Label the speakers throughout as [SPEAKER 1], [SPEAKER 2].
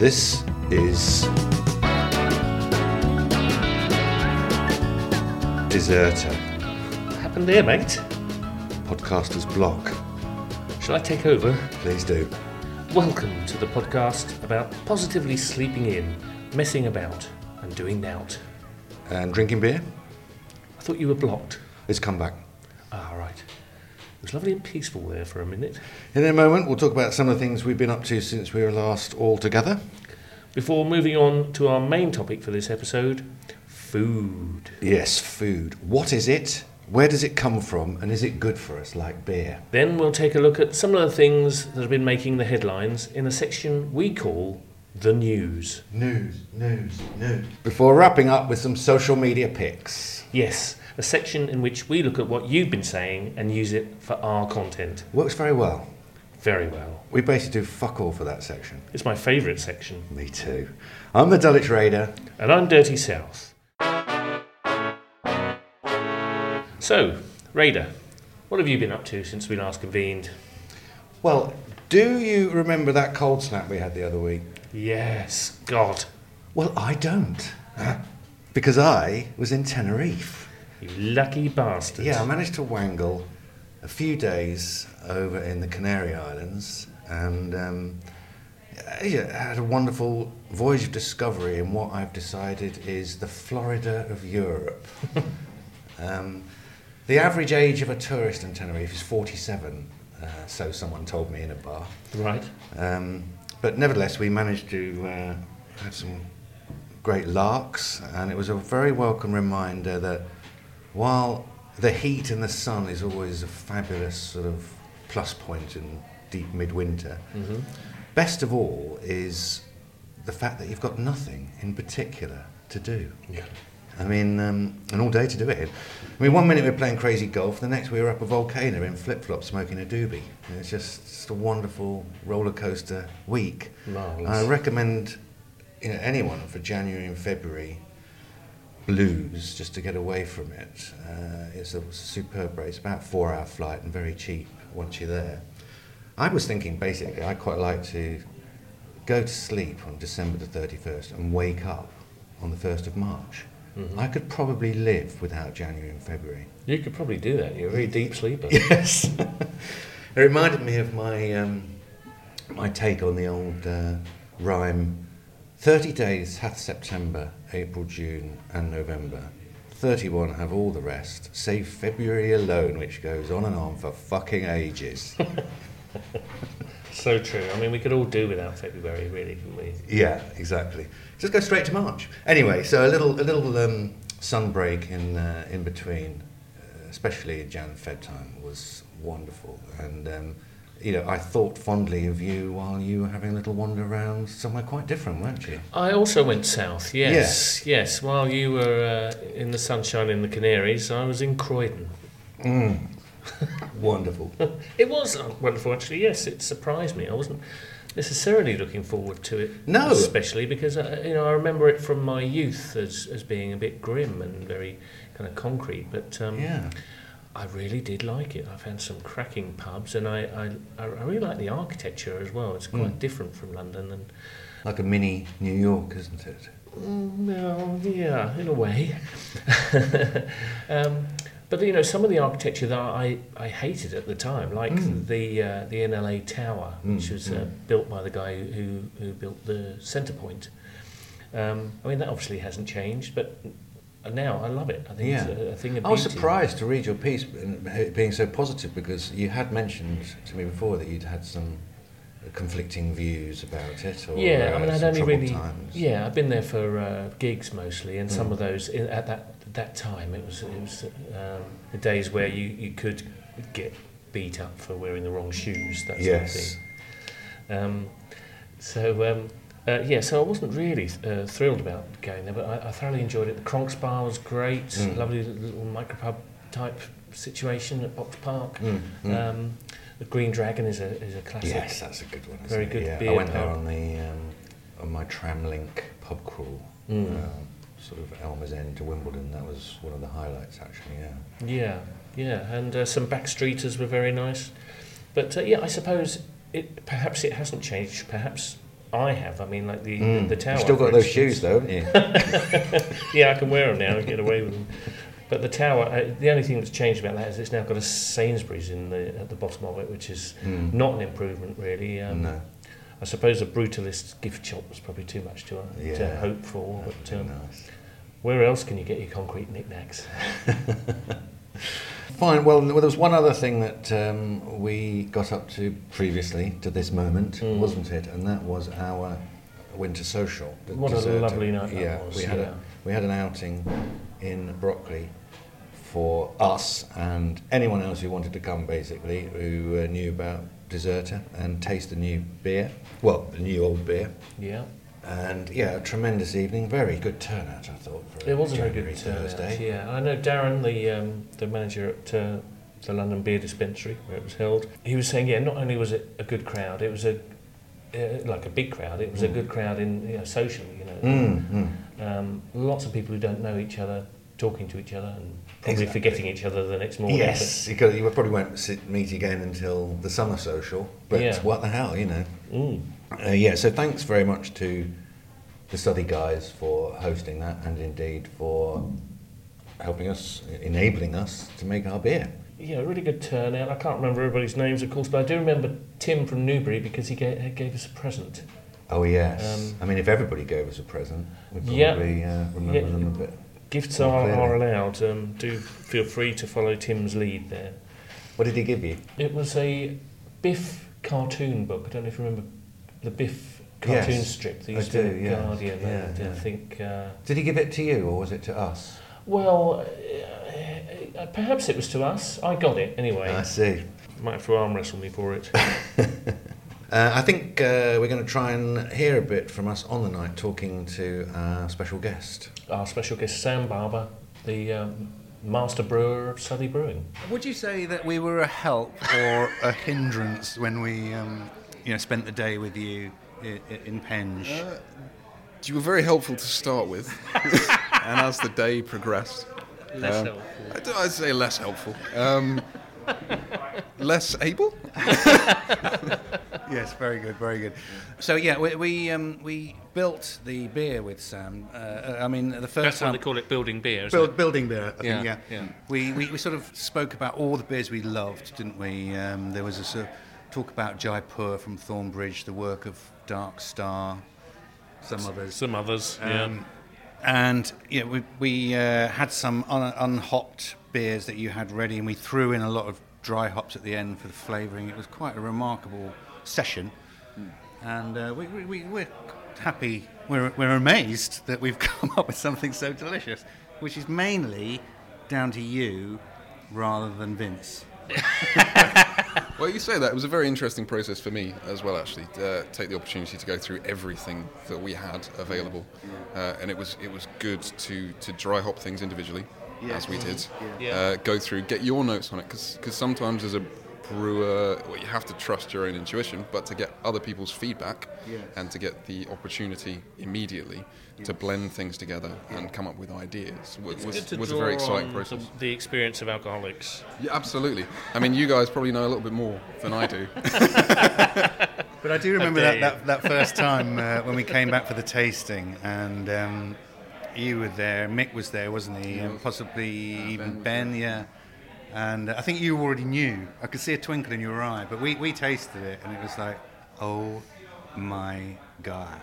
[SPEAKER 1] This is Deserter,
[SPEAKER 2] What happened there, mate?
[SPEAKER 1] Podcaster's Block.
[SPEAKER 2] Shall I take over?
[SPEAKER 1] Please do.
[SPEAKER 2] Welcome to the podcast about positively sleeping in, messing about, and doing out.
[SPEAKER 1] And drinking beer?
[SPEAKER 2] I thought you were blocked.
[SPEAKER 1] It's come back.
[SPEAKER 2] Ah, right. It was lovely and peaceful there for a minute.
[SPEAKER 1] In a moment, we'll talk about some of the things we've been up to since we were last all together.
[SPEAKER 2] Before moving on to our main topic for this episode food.
[SPEAKER 1] Yes, food. What is it? Where does it come from? And is it good for us, like beer?
[SPEAKER 2] Then we'll take a look at some of the things that have been making the headlines in a section we call the news.
[SPEAKER 1] News, news, news. Before wrapping up with some social media pics.
[SPEAKER 2] Yes, a section in which we look at what you've been saying and use it for our content.
[SPEAKER 1] Works very well.
[SPEAKER 2] Very well.
[SPEAKER 1] We basically do fuck all for that section.
[SPEAKER 2] It's my favourite section.
[SPEAKER 1] Me too. I'm the Dulwich Raider.
[SPEAKER 2] And I'm Dirty South. So, Raider, what have you been up to since we last convened?
[SPEAKER 1] Well, do you remember that cold snap we had the other week?
[SPEAKER 2] Yes, God,
[SPEAKER 1] Well, I don't. because I was in Tenerife.
[SPEAKER 2] You lucky bastard.
[SPEAKER 1] Yeah, I managed to wangle a few days over in the Canary Islands and um, yeah, had a wonderful voyage of discovery in what I've decided is the Florida of Europe. um, the average age of a tourist in Tenerife is 47, uh, so someone told me in a bar.
[SPEAKER 2] Right.
[SPEAKER 1] Um, but nevertheless, we managed to uh, have some great larks, and it was a very welcome reminder that while the heat and the sun is always a fabulous sort of plus point in deep midwinter,
[SPEAKER 2] Mm-hmm.
[SPEAKER 1] best of all is the fact that you've got nothing in particular to do.
[SPEAKER 2] Yeah.
[SPEAKER 1] I mean, um, and all day to do it. I mean, one minute we were playing crazy golf, the next we were up a volcano in flip flops smoking a doobie. And It's just, just a wonderful roller coaster week.
[SPEAKER 2] Marvellous.
[SPEAKER 1] I recommend you know, anyone for January and February blues just to get away from it. Uh, it's a superb race, about four hour flight and very cheap once you're there. I was thinking basically I'd quite like to go to sleep on December the 31st and wake up on the 1st of March.
[SPEAKER 2] Mhm.
[SPEAKER 1] I could probably live without January and February.
[SPEAKER 2] You could probably do that. You're a very deep sleeper.
[SPEAKER 1] Yes. it reminded me of my um, my take on the old uh, rhyme: thirty days hath September, April, June, and November. Thirty-one have all the rest, save February alone, which goes on and on for fucking ages.
[SPEAKER 2] So true. I mean, we could all do without February, really, couldn't we?
[SPEAKER 1] yeah, exactly. Just go straight to March. Anyway, so a little a little um, sun break in uh, in between, uh, especially Jan Fed time, was wonderful. And um, you know, I thought fondly of you while you were having a little wander around somewhere quite different, weren't you?
[SPEAKER 2] I also went south, yes. Yes. While you were uh, in the sunshine in the Canaries, I was in Croydon.
[SPEAKER 1] Mm. wonderful.
[SPEAKER 2] It was uh, wonderful, actually. Yes, it surprised me. I wasn't necessarily looking forward to it,
[SPEAKER 1] No.
[SPEAKER 2] especially because uh, you know I remember it from my youth as as being a bit grim and very kind of concrete. But um,
[SPEAKER 1] Yeah.
[SPEAKER 2] I really did like it. I found some cracking pubs, and I I, I really like the architecture as well. It's quite
[SPEAKER 1] Mm.
[SPEAKER 2] different from London, and
[SPEAKER 1] Like a mini New York, isn't it?
[SPEAKER 2] Mm, Well, yeah, in a way. um, but you know, some of the architecture that I, I hated at the time, like
[SPEAKER 1] Mm.
[SPEAKER 2] the uh, the NLA Tower, which
[SPEAKER 1] Mm,
[SPEAKER 2] was uh,
[SPEAKER 1] mm.
[SPEAKER 2] built by the guy who who built the centre point. Um, I mean, that obviously hasn't changed, but now I love it. I think
[SPEAKER 1] Yeah.
[SPEAKER 2] it's a, a thing of
[SPEAKER 1] I was
[SPEAKER 2] beauty.
[SPEAKER 1] surprised to read your piece being so positive because you had mentioned to me before that you'd had some conflicting views about it. Or,
[SPEAKER 2] Yeah, I
[SPEAKER 1] uh,
[SPEAKER 2] mean, I'd only really,
[SPEAKER 1] times.
[SPEAKER 2] yeah, I've been there for uh, gigs mostly, and some
[SPEAKER 1] Mm.
[SPEAKER 2] of those in, at that that time it was it was um, the days where you, you could get beat up for wearing the wrong shoes, that sort
[SPEAKER 1] Yes.
[SPEAKER 2] of thing. Um, so um, uh, yeah, so I wasn't really uh, thrilled about going there, but I, I thoroughly enjoyed it. The Cronx Bar was great,
[SPEAKER 1] Mm.
[SPEAKER 2] lovely little micropub type situation at Box Park.
[SPEAKER 1] Mm, mm.
[SPEAKER 2] Um, the Green Dragon is a is a classic.
[SPEAKER 1] yes, that's a good one.
[SPEAKER 2] Very good
[SPEAKER 1] Yeah, I went there
[SPEAKER 2] pub.
[SPEAKER 1] on the um, on my Tramlink pub crawl,
[SPEAKER 2] Mm.
[SPEAKER 1] um, sort of Elmer's End to Wimbledon. That was one of the highlights, actually. Yeah.
[SPEAKER 2] Yeah, yeah, and uh, some backstreeters were very nice. But uh, yeah, I suppose it perhaps it hasn't changed. Perhaps I have. I mean, like the
[SPEAKER 1] Mm.
[SPEAKER 2] the tower.
[SPEAKER 1] You've still got those
[SPEAKER 2] instance.
[SPEAKER 1] shoes, though, haven't you?
[SPEAKER 2] yeah, I can wear them now and get away with them. But the tower, uh, the only thing that's changed about that is it's now got a Sainsbury's in the at the bottom of it, which is
[SPEAKER 1] Mm.
[SPEAKER 2] not an improvement really. Um,
[SPEAKER 1] no.
[SPEAKER 2] I suppose a brutalist gift shop was probably too much to, uh, to hope for. But um,
[SPEAKER 1] nice.
[SPEAKER 2] where else can you get your concrete knickknacks?
[SPEAKER 1] Fine. Well, there was one other thing that um, we got up to previously to this moment,
[SPEAKER 2] Mm.
[SPEAKER 1] wasn't it? And that was our winter social.
[SPEAKER 2] What a lovely night that
[SPEAKER 1] Yeah,
[SPEAKER 2] was,
[SPEAKER 1] we had
[SPEAKER 2] yeah.
[SPEAKER 1] a we had an outing in Brockley for us and anyone else who wanted to come, basically, who uh, knew about Deserter and taste the new beer. Well, the new old beer.
[SPEAKER 2] Yeah,
[SPEAKER 1] And yeah, a tremendous evening. Very good turnout, I thought. For
[SPEAKER 2] it was a very good turnout.
[SPEAKER 1] Thursday.
[SPEAKER 2] Yeah, I know Darren, the um, the manager at uh, the London Beer Dispensary where it was held. He was saying, yeah, not only was it a good crowd, it was a uh, like a big crowd. It was a
[SPEAKER 1] Mm.
[SPEAKER 2] good crowd in you know socially. You know,
[SPEAKER 1] Mm, mm.
[SPEAKER 2] um, lots of people who don't know each other talking to each other and probably
[SPEAKER 1] Exactly.
[SPEAKER 2] forgetting each other the next morning.
[SPEAKER 1] Yes, because you probably won't sit, meet again until the summer social. But
[SPEAKER 2] Yeah.
[SPEAKER 1] what the hell, you know?
[SPEAKER 2] Mm,
[SPEAKER 1] Uh, yeah, so thanks very much to the Southey guys for hosting that and indeed for helping us, enabling us to make our beer.
[SPEAKER 2] yeah, really good turnout. I can't remember everybody's names, of course, but I do remember Tim from Newbury because he gave, gave us a present.
[SPEAKER 1] Oh, yes.
[SPEAKER 2] Um,
[SPEAKER 1] I mean, if everybody gave us a present, we'd
[SPEAKER 2] Yeah.
[SPEAKER 1] probably uh, remember
[SPEAKER 2] Yeah.
[SPEAKER 1] them a bit.
[SPEAKER 2] Gifts are, are allowed. Um, do feel free to follow Tim's lead there.
[SPEAKER 1] What did he give you?
[SPEAKER 2] It was a Biff cartoon book. I don't know if you remember the Biff cartoon
[SPEAKER 1] Yes,
[SPEAKER 2] strip. They
[SPEAKER 1] I
[SPEAKER 2] used to
[SPEAKER 1] do, yeah.
[SPEAKER 2] Guardian.
[SPEAKER 1] Yeah,
[SPEAKER 2] and
[SPEAKER 1] yeah.
[SPEAKER 2] I think. Uh,
[SPEAKER 1] Did he give it to you or was it to us?
[SPEAKER 2] well, uh, uh, perhaps it was to us. I got it anyway.
[SPEAKER 1] I see.
[SPEAKER 2] Might have to arm wrestle me for it.
[SPEAKER 1] Uh, I think uh, we're going to try and hear a bit from us on the night talking to our special guest.
[SPEAKER 2] Our special guest Sam Barber, the um, master brewer of Southey Brewing.
[SPEAKER 3] Would you say that we were a help or a hindrance when we, um, you know, spent the day with you in, in Penge?
[SPEAKER 4] You were very helpful to start with, and as the day progressed,
[SPEAKER 2] Less
[SPEAKER 4] um,
[SPEAKER 2] helpful.
[SPEAKER 4] I'd, I'd say less helpful. Um, less able?
[SPEAKER 3] yes, very good, very good. So yeah, we we, um, we built the beer with Sam. Uh, I mean, the first
[SPEAKER 2] That's
[SPEAKER 3] time
[SPEAKER 2] they call it building beer. Isn't
[SPEAKER 3] Build,
[SPEAKER 2] it?
[SPEAKER 3] building beer, I think,
[SPEAKER 2] Yeah,
[SPEAKER 3] yeah.
[SPEAKER 2] yeah.
[SPEAKER 3] We, we, we sort of spoke about all the beers we loved, didn't we? Um, there was a sort of talk about Jaipur from Thornbridge, the work of Dark Star, some others.
[SPEAKER 2] Some others.
[SPEAKER 3] Um, and yeah, we, we uh, had some un- unhopped beers that you had ready, and we threw in a lot of dry hops at the end for the flavouring. It was quite a remarkable session, and uh, we, we, we, we're happy, we're, we're amazed that we've come up with something so delicious, which is mainly down to you rather than Vince.
[SPEAKER 4] Well, you say that. It was a very interesting process for me as well, actually, to uh, take the opportunity to go through everything that we had available. Uh, and it was it was good to, to dry hop things individually, as we did.
[SPEAKER 2] Yeah.
[SPEAKER 4] Uh, go through, get your notes on it, because sometimes as a brewer, well, you have to trust your own intuition, but to get other people's feedback
[SPEAKER 3] Yes.
[SPEAKER 4] and to get the opportunity immediately to blend things together and come up with ideas was, was, was a very exciting process.
[SPEAKER 2] The, the experience of alcoholics.
[SPEAKER 4] Yeah, absolutely. I mean, you guys probably know a little bit more than I do.
[SPEAKER 3] But I do remember
[SPEAKER 2] dare
[SPEAKER 3] that, that, that first time uh, when we came back for the tasting, and um, you were there, Mick was there, wasn't he? And possibly even
[SPEAKER 4] was
[SPEAKER 3] Ben, yeah. And uh, I think you already knew. I could see a twinkle in your eye, but we, we tasted it, and it was like, oh my god,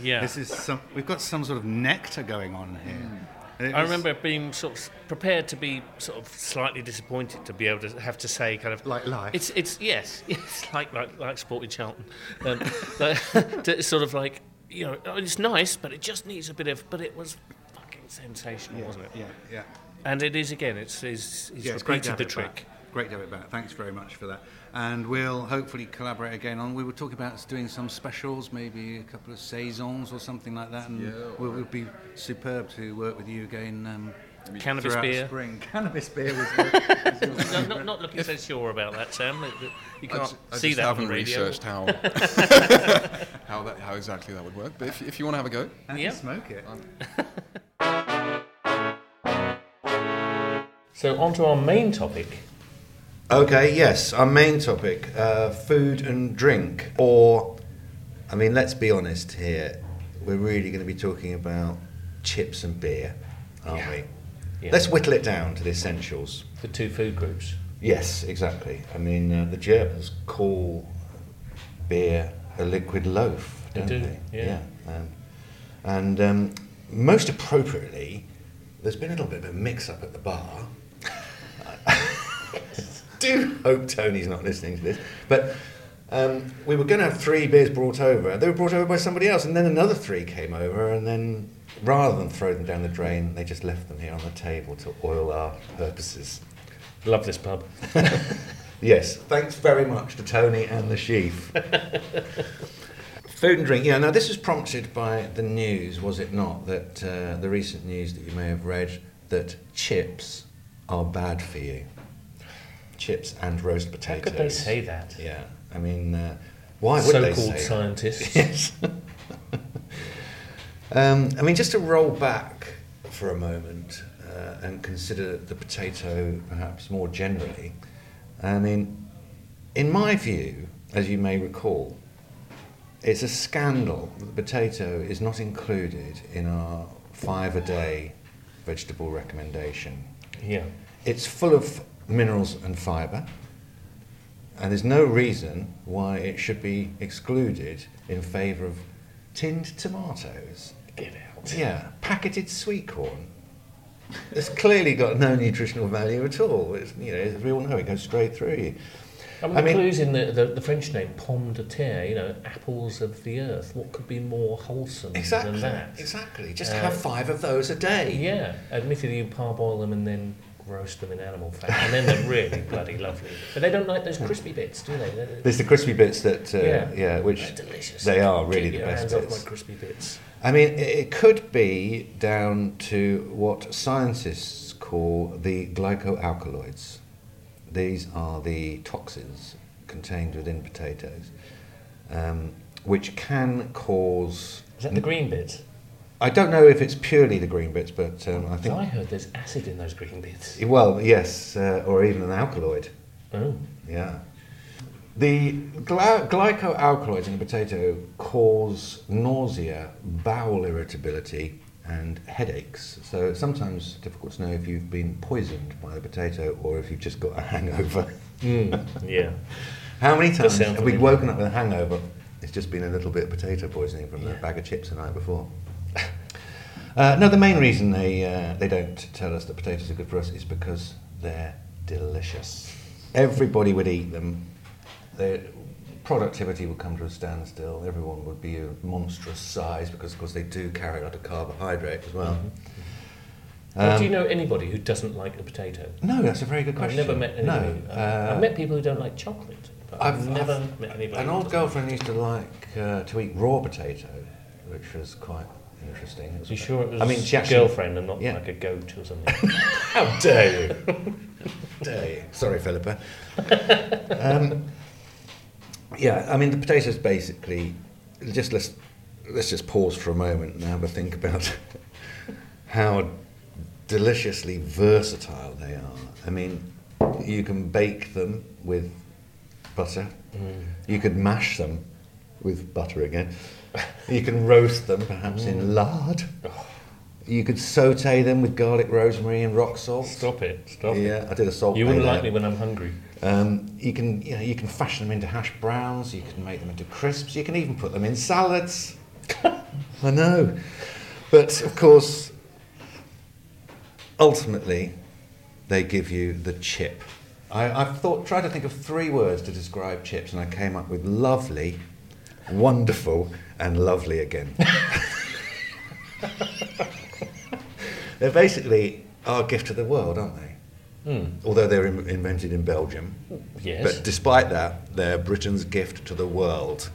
[SPEAKER 2] Yeah.
[SPEAKER 3] this is some. We've got some sort of nectar going on here. It
[SPEAKER 2] I
[SPEAKER 3] was-
[SPEAKER 2] remember being sort of prepared to be sort of slightly disappointed to be able to have to say kind of
[SPEAKER 3] Like life.
[SPEAKER 2] It's it's yes, it's like like like Sporting Charlton, um, like, to sort of like you know oh, it's nice, but it just needs a bit of. But it was fucking sensational, wasn't it?
[SPEAKER 3] Yeah, yeah.
[SPEAKER 2] And it is again. It's it's, it's
[SPEAKER 3] Yeah, it's great to
[SPEAKER 2] repeated
[SPEAKER 3] have
[SPEAKER 2] the
[SPEAKER 3] it
[SPEAKER 2] trick.
[SPEAKER 3] back. Great to have it back. Thanks very much for that. And we'll hopefully collaborate again on. We were talking about doing some specials, maybe a couple of saisons or something like that. And
[SPEAKER 4] Yeah,
[SPEAKER 3] we'll, we'll be superb to work with you again. Um,
[SPEAKER 2] Cannabis beer.
[SPEAKER 3] spring. Cannabis beer was good.
[SPEAKER 2] No, not, not looking so sure about that, Sam. That- that You can't
[SPEAKER 4] ju- I
[SPEAKER 2] see
[SPEAKER 4] just
[SPEAKER 2] that on
[SPEAKER 4] haven't
[SPEAKER 2] the radio.
[SPEAKER 4] researched how how that how exactly that would work. But if, if you want to have a go,
[SPEAKER 3] and
[SPEAKER 2] Yeah.
[SPEAKER 3] smoke it.
[SPEAKER 2] So on to our main topic.
[SPEAKER 1] Okay, yes, our main topic uh, food and drink, or I mean, let's be honest here. We're really going to be talking about chips and beer, aren't
[SPEAKER 2] Yeah.
[SPEAKER 1] we?
[SPEAKER 2] Yeah.
[SPEAKER 1] Let's whittle it down to the essentials.
[SPEAKER 2] The two food groups.
[SPEAKER 1] Yes, exactly. I mean, uh, the Germans call beer a liquid loaf, don't
[SPEAKER 2] do,
[SPEAKER 1] they?
[SPEAKER 2] yeah.
[SPEAKER 1] Um, and um, most appropriately, there's been a little bit of a mix-up at the bar. Do hope Tony's not listening to this, but um, we were going to have three beers brought over. They were brought over by somebody else, and then another three came over, and then rather than throw them down the drain, they just left them here on the table to oil our purposes.
[SPEAKER 2] Love this pub.
[SPEAKER 1] Yes, thanks very much to Tony and the sheaf. Food and drink. Yeah, now this was prompted by the news, was it not? That uh, the recent news that you may have read that chips are bad for you. Chips and roast potatoes.
[SPEAKER 2] How could they say that?
[SPEAKER 1] Yeah, I mean, uh, why would they
[SPEAKER 2] So-called
[SPEAKER 1] say? that?
[SPEAKER 2] scientists.
[SPEAKER 1] Yes. um, I mean, just to roll back for a moment uh, and consider the potato perhaps more generally. I mean, in my view, as you may recall, it's a scandal that the potato is not included in our five a day vegetable recommendation.
[SPEAKER 2] Yeah.
[SPEAKER 1] It's full of minerals and fibre, and there's no reason why it should be excluded in favour of tinned tomatoes.
[SPEAKER 2] Get out.
[SPEAKER 1] Yeah, packeted sweet corn. It's clearly got no nutritional value at all. It's, you know, as we all know, it goes straight through you.
[SPEAKER 2] I mean,
[SPEAKER 1] I mean-
[SPEAKER 2] clues in the, the, the French name, pomme de terre, you know, apples of the earth. What could be more wholesome
[SPEAKER 1] Exactly.
[SPEAKER 2] than that?
[SPEAKER 1] Exactly. Just
[SPEAKER 2] Uh,
[SPEAKER 1] have five of those a day.
[SPEAKER 2] Yeah, admittedly, you parboil them and then roast them in animal fat, and then they're really bloody lovely. But they don't like those crispy bits, do they? They're,
[SPEAKER 1] There's the crispy bits that, uh,
[SPEAKER 2] Yeah.
[SPEAKER 1] yeah. which
[SPEAKER 2] they're delicious.
[SPEAKER 1] they are really
[SPEAKER 2] Keep
[SPEAKER 1] the best bits.
[SPEAKER 2] crispy bits.
[SPEAKER 1] I mean, it, could be down to what scientists call the glycoalkaloids. These are the toxins contained within potatoes, um, which can cause.
[SPEAKER 2] Is that the green bits?
[SPEAKER 1] I don't know if it's purely the green bits, but um, I think.
[SPEAKER 2] I heard there's acid in those green bits.
[SPEAKER 1] Well, yes, uh, or even an alkaloid.
[SPEAKER 2] Oh,
[SPEAKER 1] Yeah. The gly- glycoalkaloids in the potato cause nausea, bowel irritability, and headaches. So it's sometimes difficult to know if you've been poisoned by the potato or if you've just got a hangover.
[SPEAKER 2] yeah.
[SPEAKER 1] How many times have we woken up with a hangover? It's just been a little bit of potato poisoning from the bag of chips the night before. Uh, no, the main reason they, uh, they don't tell us that potatoes are good for us is because they're delicious. Everybody would eat them. Their productivity would come to a standstill. Everyone would be a monstrous size because, of course, they do carry a lot of carbohydrate as well.
[SPEAKER 2] Well,
[SPEAKER 1] Um,
[SPEAKER 2] do you know anybody who doesn't like a potato?
[SPEAKER 1] No, that's a very good question.
[SPEAKER 2] I've never met anybody.
[SPEAKER 1] No,
[SPEAKER 2] uh,
[SPEAKER 1] uh,
[SPEAKER 2] I've met people who don't like chocolate, I've,
[SPEAKER 1] I've-
[SPEAKER 2] never
[SPEAKER 1] I've-
[SPEAKER 2] met anybody.
[SPEAKER 1] An old girlfriend used to like uh, to eat raw potato, which was quite interesting. Was-
[SPEAKER 2] You sure it was
[SPEAKER 1] I mean, she
[SPEAKER 2] a
[SPEAKER 1] actually,
[SPEAKER 2] girlfriend and not
[SPEAKER 1] yeah.
[SPEAKER 2] like a goat or something?
[SPEAKER 1] How dare you? dare you? Sorry, Philippa. Um, yeah, I mean the potatoes basically. Just let's let's just pause for a moment and have a think about how deliciously versatile they are. I mean, you can bake them with butter. You could mash them with butter again. You can roast them perhaps in lard. You could saute them with garlic, rosemary, and rock salt.
[SPEAKER 2] Stop it! Stop it!
[SPEAKER 1] Yeah, I did a salt.
[SPEAKER 2] You wouldn't like me when I'm hungry.
[SPEAKER 1] Um, you can, you know, you can fashion them into hash browns. You can make them into crisps. You can even put them in salads. I know, but of course, ultimately, they give you the chip. I, I've thought, tried to think of three words to describe chips, and I came up with lovely, wonderful, and lovely again. They're basically our gift to the world, aren't they? Although they're in, invented in Belgium.
[SPEAKER 2] Yes.
[SPEAKER 1] But despite that, they're Britain's gift to the world.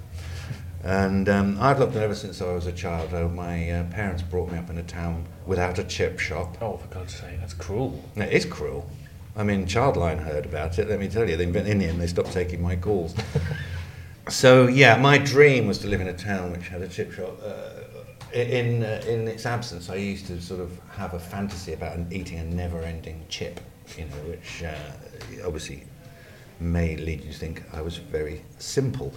[SPEAKER 1] And um, I've loved them ever since I was a child. Uh, my uh, parents brought me up in a town without a chip shop.
[SPEAKER 2] oh, for God's sake, that's cruel.
[SPEAKER 1] It is cruel. I mean, Childline heard about it. Let me tell you, they, in the end, they stopped taking my calls. so yeah, my dream was to live in a town which had a chip shop. Uh, in uh, in its absence, I used to sort of have a fantasy about eating a never-ending chip, you know, which uh, obviously may lead you to think I was very simple.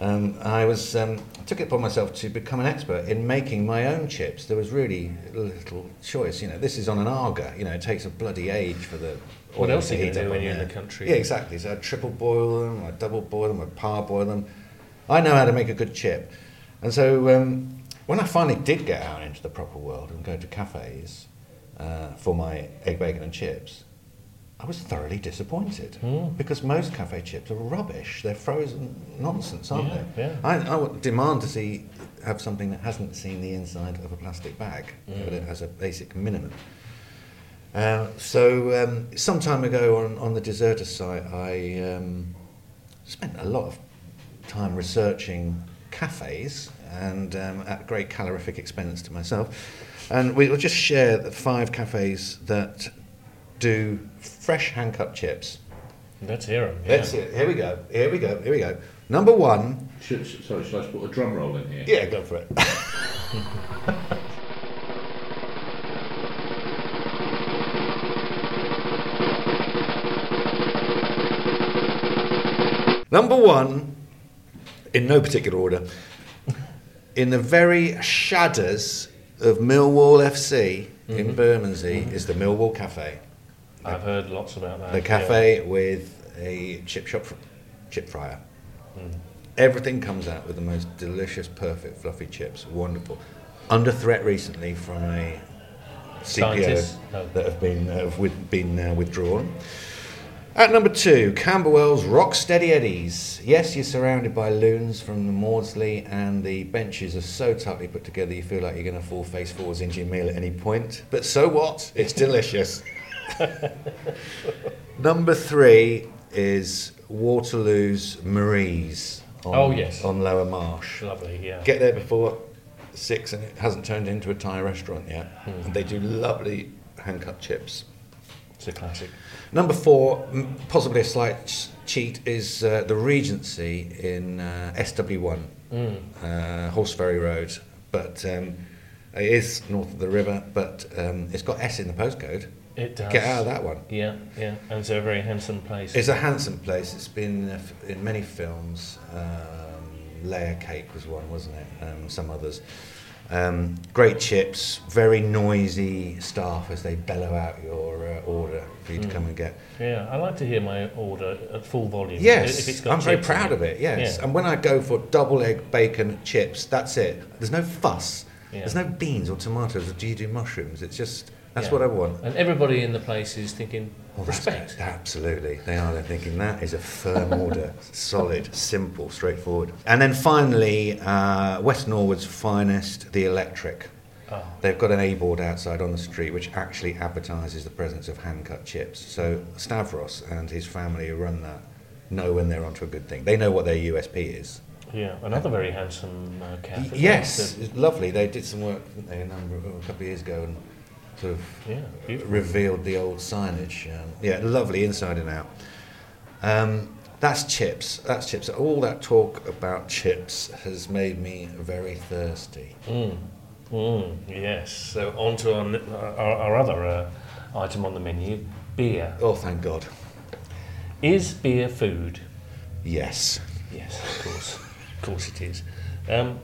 [SPEAKER 1] Um, I was um, took it upon myself to become an expert in making my own chips. There was really little choice. You know, this is on an Aga. You know, it takes a bloody age for the.
[SPEAKER 2] What else are you do when you're in the country?
[SPEAKER 1] Yeah, exactly. So I triple boil them, I double boil them, I par boil them. I know how to make a good chip, and so um, when I finally did get out into the proper world and go to cafes uh, for my egg, bacon, and chips, I was thoroughly disappointed
[SPEAKER 2] Mm.
[SPEAKER 1] because most cafe chips are rubbish. They're frozen nonsense, aren't
[SPEAKER 2] Yeah,
[SPEAKER 1] they?
[SPEAKER 2] yeah.
[SPEAKER 1] I, I would demand to see have something that hasn't seen the inside of a plastic bag,
[SPEAKER 2] Mm.
[SPEAKER 1] but it has a basic minimum. Uh, so um, some time ago on, on the deserter site, I um, spent a lot of time researching cafes and um, at great calorific expense to myself. And we'll just share the five cafes that do fresh hand cut chips.
[SPEAKER 2] Let's hear them.
[SPEAKER 1] Let's see it. Here we go. Here we go. Here we go. Number one.
[SPEAKER 5] Should, sorry, should I just put a drum roll in here?
[SPEAKER 1] Yeah, go for it. Number one, in no particular order, in the very shadows of Millwall FC in mm-hmm. Bermondsey is the Millwall Cafe.
[SPEAKER 2] I've heard lots about that.
[SPEAKER 1] The cafe with a chip shop, fr- chip fryer. Everything comes out with the most delicious, perfect, fluffy chips. Wonderful. Under threat recently from a CPO that have been uh, with, been uh, withdrawn. At number two, Camberwell's Rocksteady Eddies. Yes, you're surrounded by loons from the Maudsley, and the benches are so tightly put together you feel like you're going to fall face forwards into your meal at any point. But so what? It's delicious. Number three is Waterloo's Marie's on,
[SPEAKER 2] Oh, yes.
[SPEAKER 1] on Lower Marsh.
[SPEAKER 2] Lovely, yeah.
[SPEAKER 1] Get there before six and it hasn't turned into a Thai restaurant yet.
[SPEAKER 2] Hmm.
[SPEAKER 1] And they do lovely hand cut chips.
[SPEAKER 2] It's a classic.
[SPEAKER 1] Number four, m- possibly a slight ch- cheat, is uh, the Regency in uh, SW1,
[SPEAKER 2] Mm.
[SPEAKER 1] uh, Horseferry Road. But um, it is north of the river, but um, it's got S in the postcode.
[SPEAKER 2] It does.
[SPEAKER 1] Get out of that one.
[SPEAKER 2] Yeah, yeah. And it's a very handsome place.
[SPEAKER 1] It's a handsome place. It's been uh, in many films. Um, Layer Cake was one, wasn't it? Um, some others. Um, great chips, very noisy staff as they bellow out your uh, order for you to
[SPEAKER 2] Mm.
[SPEAKER 1] come and get.
[SPEAKER 2] Yeah, I like to hear my order at full volume.
[SPEAKER 1] Yes,
[SPEAKER 2] if it's got
[SPEAKER 1] I'm very proud of it. Yes,
[SPEAKER 2] Yeah.
[SPEAKER 1] and when I go for double egg bacon chips, that's it. There's no fuss.
[SPEAKER 2] Yeah.
[SPEAKER 1] There's no beans or tomatoes or do you do mushrooms. It's just that's
[SPEAKER 2] Yeah.
[SPEAKER 1] what I want.
[SPEAKER 2] And everybody in the place is thinking
[SPEAKER 1] that's
[SPEAKER 2] respect.
[SPEAKER 1] Absolutely, they are. They're thinking that is a firm order, solid, simple, straightforward. And then finally, uh, West Norwood's finest, the Electric.
[SPEAKER 2] Oh,
[SPEAKER 1] They've got an A board outside on the street which actually advertises the presence of hand cut chips. So Stavros and his family who run that know when they're onto a good thing. They know what their USP is.
[SPEAKER 2] yeah. Another very handsome uh, cafe.
[SPEAKER 1] Yes, it's lovely. They did some work didn't they, a, number, a couple of years ago and sort of
[SPEAKER 2] Yeah,
[SPEAKER 1] revealed the old signage. Um, yeah, lovely inside and out. Um, that's chips. That's chips. All that talk about chips has made me very thirsty.
[SPEAKER 2] Mm. Mm, yes. So on to our, our, our other uh, item on the menu, beer.
[SPEAKER 1] Oh, thank God.
[SPEAKER 2] Is beer food?
[SPEAKER 1] Yes.
[SPEAKER 2] Yes, of course. of course it is. Um,